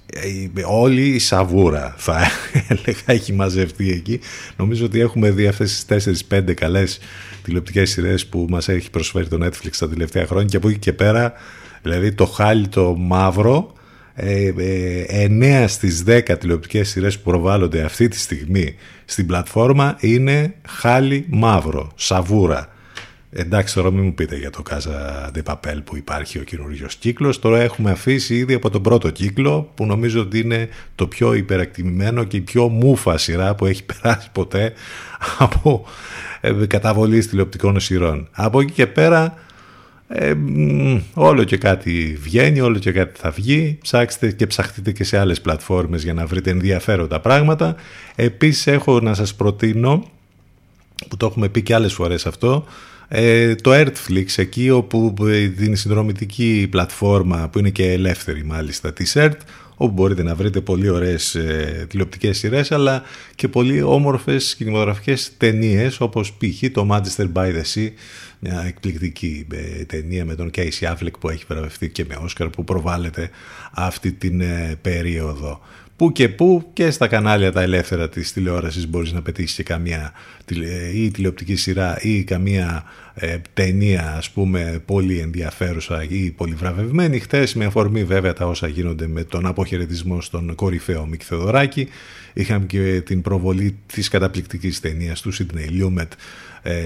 όλη η σαβούρα θα έλεγα έχει μαζευτεί εκεί. Νομίζω ότι έχουμε δει αυτές τις 4-5 καλές τηλεοπτικές σειρές που μας έχει προσφέρει το Netflix τα τελευταία χρόνια. Και από εκεί και πέρα δηλαδή το χάλι το μαύρο ε, ε, 9 στις 10 τηλεοπτικές σειρές που προβάλλονται αυτή τη στιγμή στην πλατφόρμα είναι χάλι μαύρο, σαβούρα Εντάξει, τώρα μην μου πείτε για το Casa de Papel που υπάρχει ο καινούριο κύκλος. Τώρα έχουμε αφήσει ήδη από τον πρώτο κύκλο που νομίζω ότι είναι το πιο υπερακτιμημένο και η πιο μούφα σειρά που έχει περάσει ποτέ από ε, καταβολής τηλεοπτικών σειρών. Από εκεί και πέρα ε, μ, όλο και κάτι βγαίνει, όλο και κάτι θα βγει. Ψάξτε και ψαχτείτε και σε άλλες πλατφόρμες για να βρείτε ενδιαφέροντα πράγματα. Επίσης έχω να σας προτείνω, που το έχουμε πει και άλλες φορές αυτό, ε, το Earthflix εκεί όπου ε, την συνδρομητική πλατφόρμα που είναι και ελεύθερη μάλιστα της Earth όπου μπορείτε να βρείτε πολύ ωραίες ε, τηλεοπτικές σειρές αλλά και πολύ όμορφες κινηματογραφικές ταινίες όπως π.χ. το Manchester by the Sea μια εκπληκτική ε, ταινία με τον Casey Affleck που έχει βραβευτεί και με Όσκαρ που προβάλλεται αυτή την ε, περίοδο που και που και στα κανάλια τα ελεύθερα της τηλεόρασης μπορείς να πετύχεις και καμία τηλε- ή τηλεοπτική σειρά ή καμία ε, ταινία ας πούμε πολύ ενδιαφέρουσα ή πολύ βραβευμένη. Χτες με αφορμή βέβαια τα όσα γίνονται με τον αποχαιρετισμό στον κορυφαίο Μίκη Θεοδωράκη είχαμε και την προβολή της καταπληκτικής ταινίας του Sidney Lumet ε,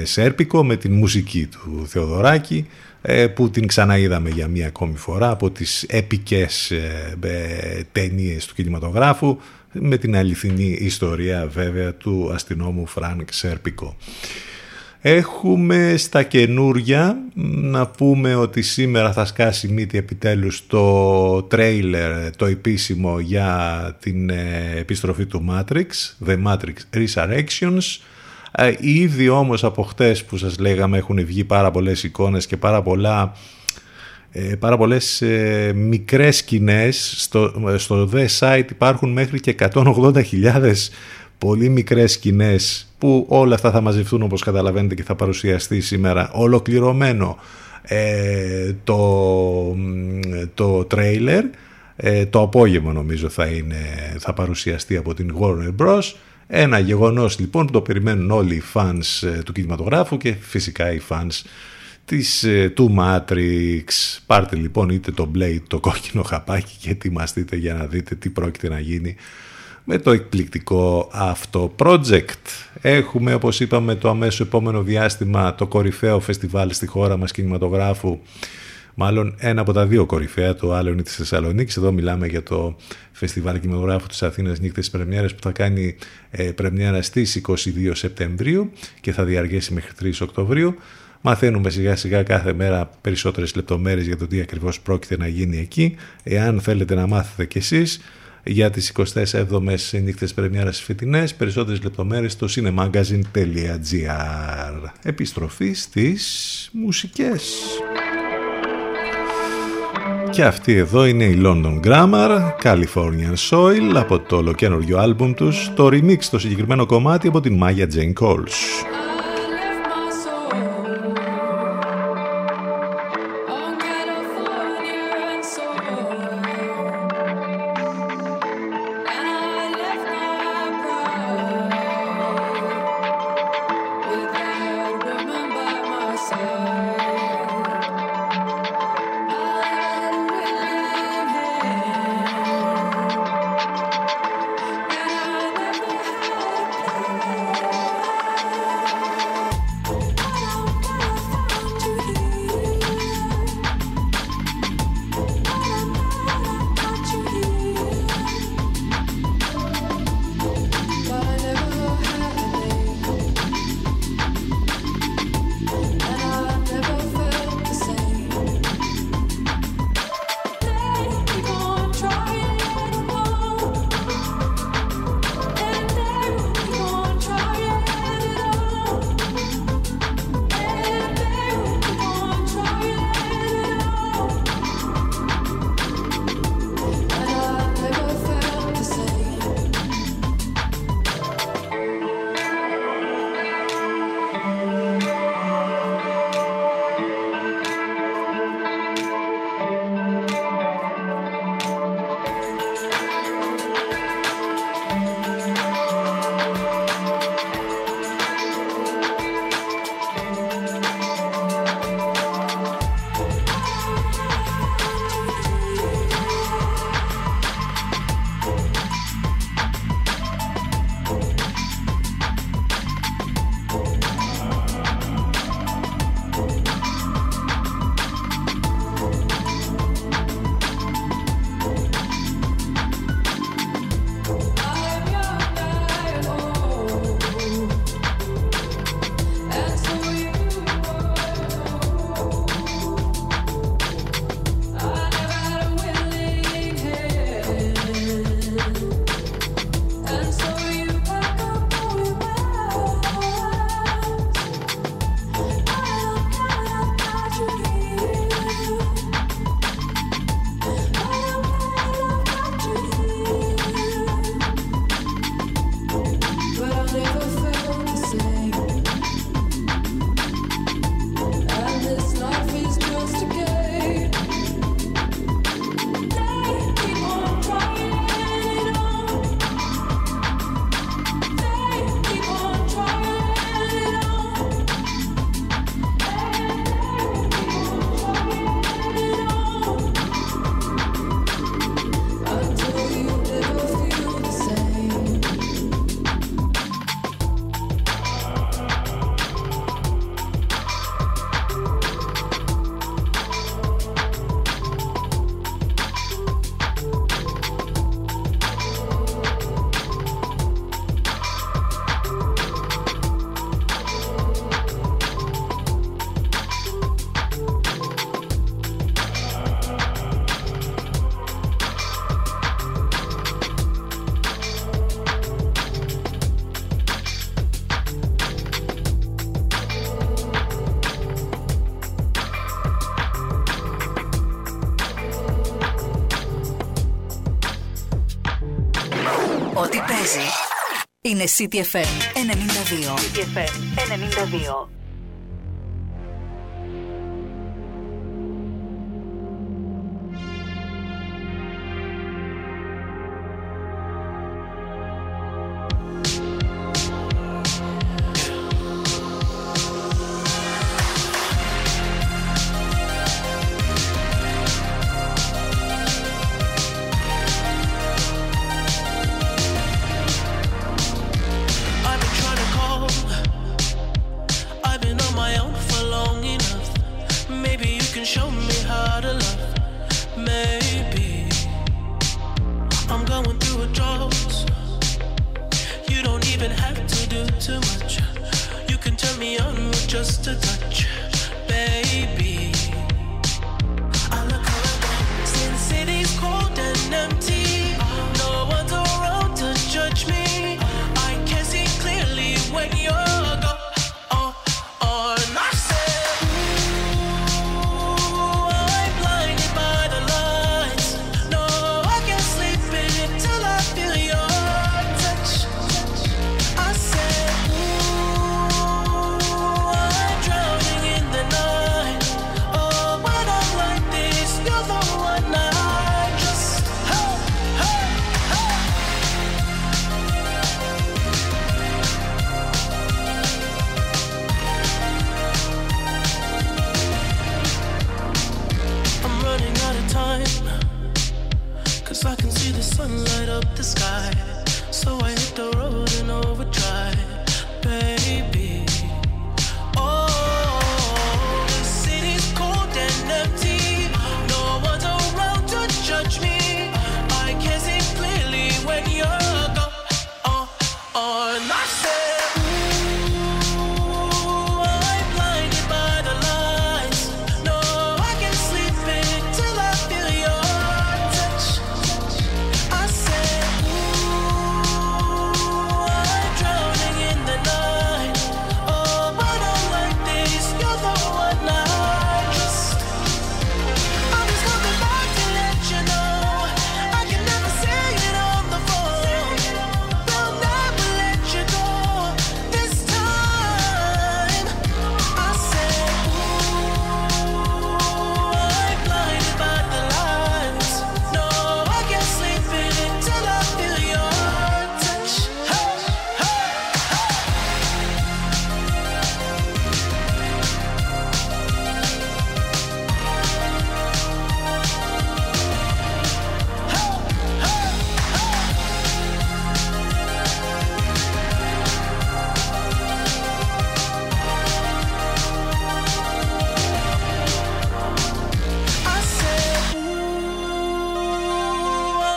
Σέρπικο με την μουσική του Θεοδωράκη ε, που την ξαναείδαμε για μία ακόμη φορά από τις επικές ε, ε, ταινίες του κινηματογράφου με την αληθινή ιστορία βέβαια του αστυνόμου Φρανκ Σέρπικο. Έχουμε στα καινούρια να πούμε ότι σήμερα θα σκάσει μύτη επιτέλους το τρέιλερ το επίσημο για την ε, επιστροφή του Matrix, The Matrix Resurrections. Ε, Ήδη όμως από χτες που σας λέγαμε έχουν βγει πάρα πολλές εικόνες και πάρα πολλά ε, πάρα πολλές ε, μικρές σκηνές στο, στο The Site υπάρχουν μέχρι και 180.000 πολύ μικρές σκηνές που όλα αυτά θα μαζευτούν όπως καταλαβαίνετε και θα παρουσιαστεί σήμερα ολοκληρωμένο ε, το, το τρέιλερ ε, το απόγευμα νομίζω θα, είναι, θα παρουσιαστεί από την Warner Bros. Ένα γεγονός λοιπόν που το περιμένουν όλοι οι fans ε, του κινηματογράφου και φυσικά οι fans της, ε, του Matrix. Πάρτε λοιπόν είτε το Blade το κόκκινο χαπάκι και ετοιμαστείτε για να δείτε τι πρόκειται να γίνει με το εκπληκτικό αυτό project. Έχουμε όπως είπαμε το αμέσως επόμενο διάστημα το κορυφαίο φεστιβάλ στη χώρα μας κινηματογράφου Μάλλον ένα από τα δύο κορυφαία, το άλλο είναι της Θεσσαλονίκης. Εδώ μιλάμε για το Φεστιβάλ Κινηματογράφου της Αθήνας Νύχτες Πρεμιέρας που θα κάνει ε, πρεμιέρα στις 22 Σεπτεμβρίου και θα διαρκέσει μέχρι 3 Οκτωβρίου. Μαθαίνουμε σιγά σιγά κάθε μέρα περισσότερες λεπτομέρειες για το τι ακριβώς πρόκειται να γίνει εκεί. Εάν θέλετε να μάθετε κι εσείς για τις 27ες νύχτες πρεμιέρας φετινές, περισσότερες λεπτομέρειες στο cinemagazine.gr. Επιστροφή στις μουσικές. Και αυτή εδώ είναι η London Grammar, Californian Soil, από το ολοκένουργιο άλμπουμ τους, το remix το συγκεκριμένο κομμάτι από την Maya Jane Coles. Ό,τι παίζει είναι CTFM 92. CTFM 92.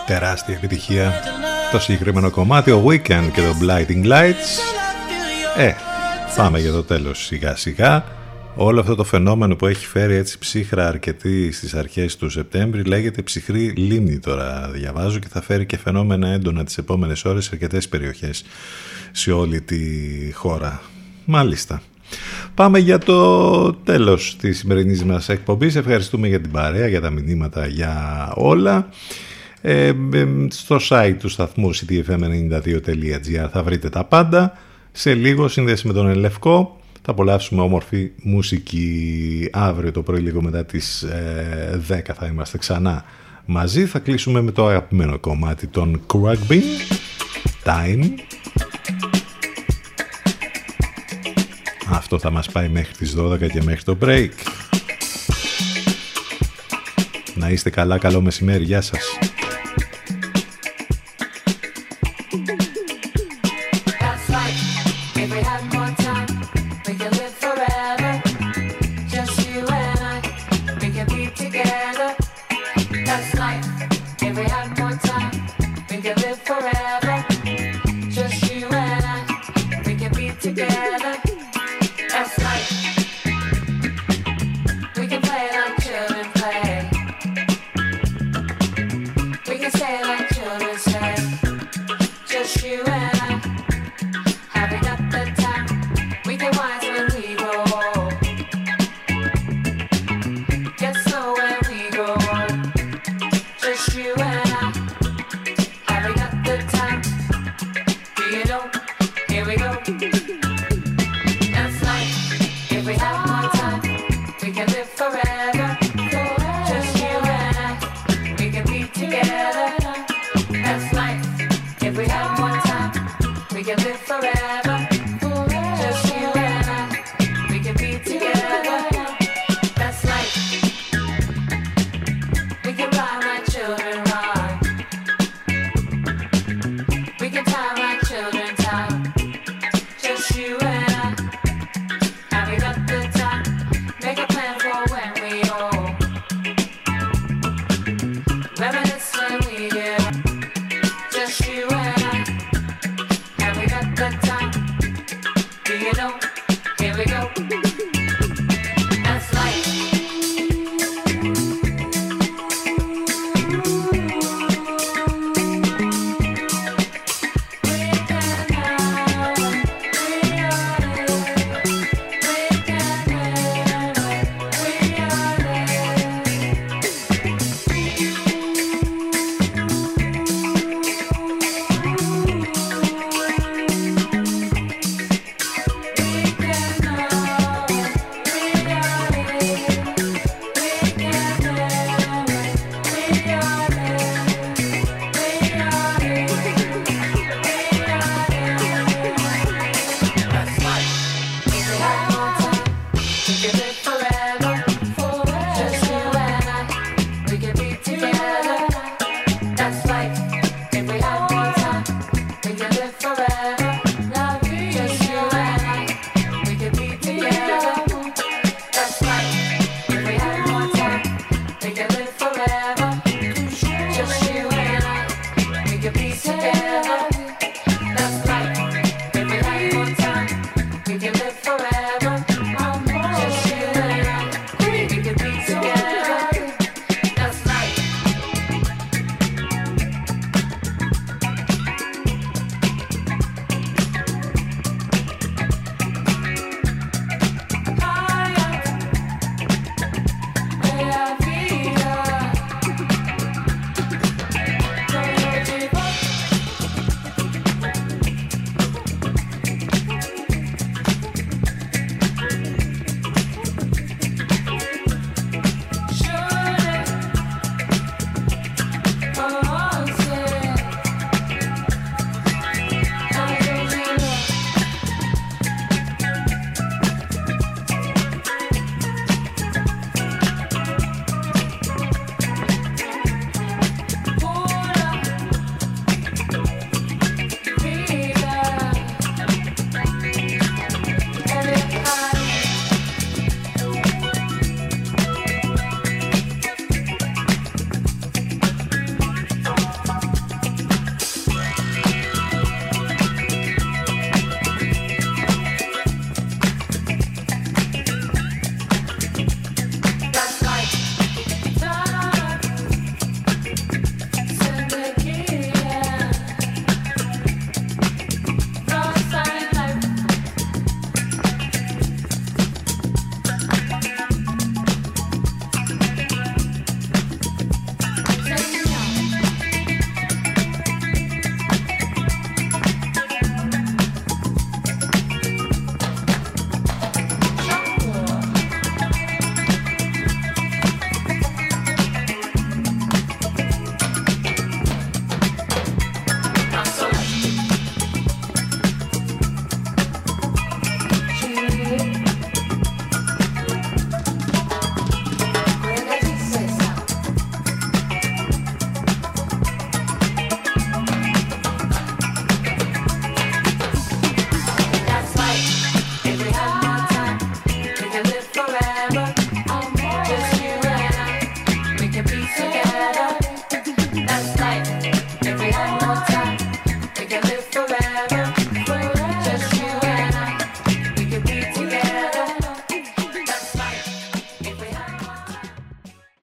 Τεράστια επιτυχία το συγκεκριμένο κομμάτι, ο Weekend και το Blinding Lights. Ε, πάμε για το τέλος σιγά σιγά. Όλο αυτό το φαινόμενο που έχει φέρει έτσι ψύχρα αρκετή στις αρχές του Σεπτέμβρη λέγεται ψυχρή λίμνη τώρα διαβάζω και θα φέρει και φαινόμενα έντονα τις επόμενες ώρες σε αρκετές περιοχές σε όλη τη χώρα. Μάλιστα. Πάμε για το τέλος της σημερινής μας εκπομπής. Ευχαριστούμε για την παρέα, για τα μηνύματα, για όλα. Ε, ε, στο site του σταθμού ctfm92.gr θα βρείτε τα πάντα. Σε λίγο σύνδεση με τον Ελευκό. Θα απολαύσουμε όμορφη μουσική αύριο το πρωί λίγο μετά τις ε, 10 θα είμαστε ξανά μαζί. Θα κλείσουμε με το αγαπημένο κομμάτι των Cragbin Time. Αυτό θα μας πάει μέχρι τις 12 και μέχρι το break. Να είστε καλά, καλό μεσημέρι, γεια σας.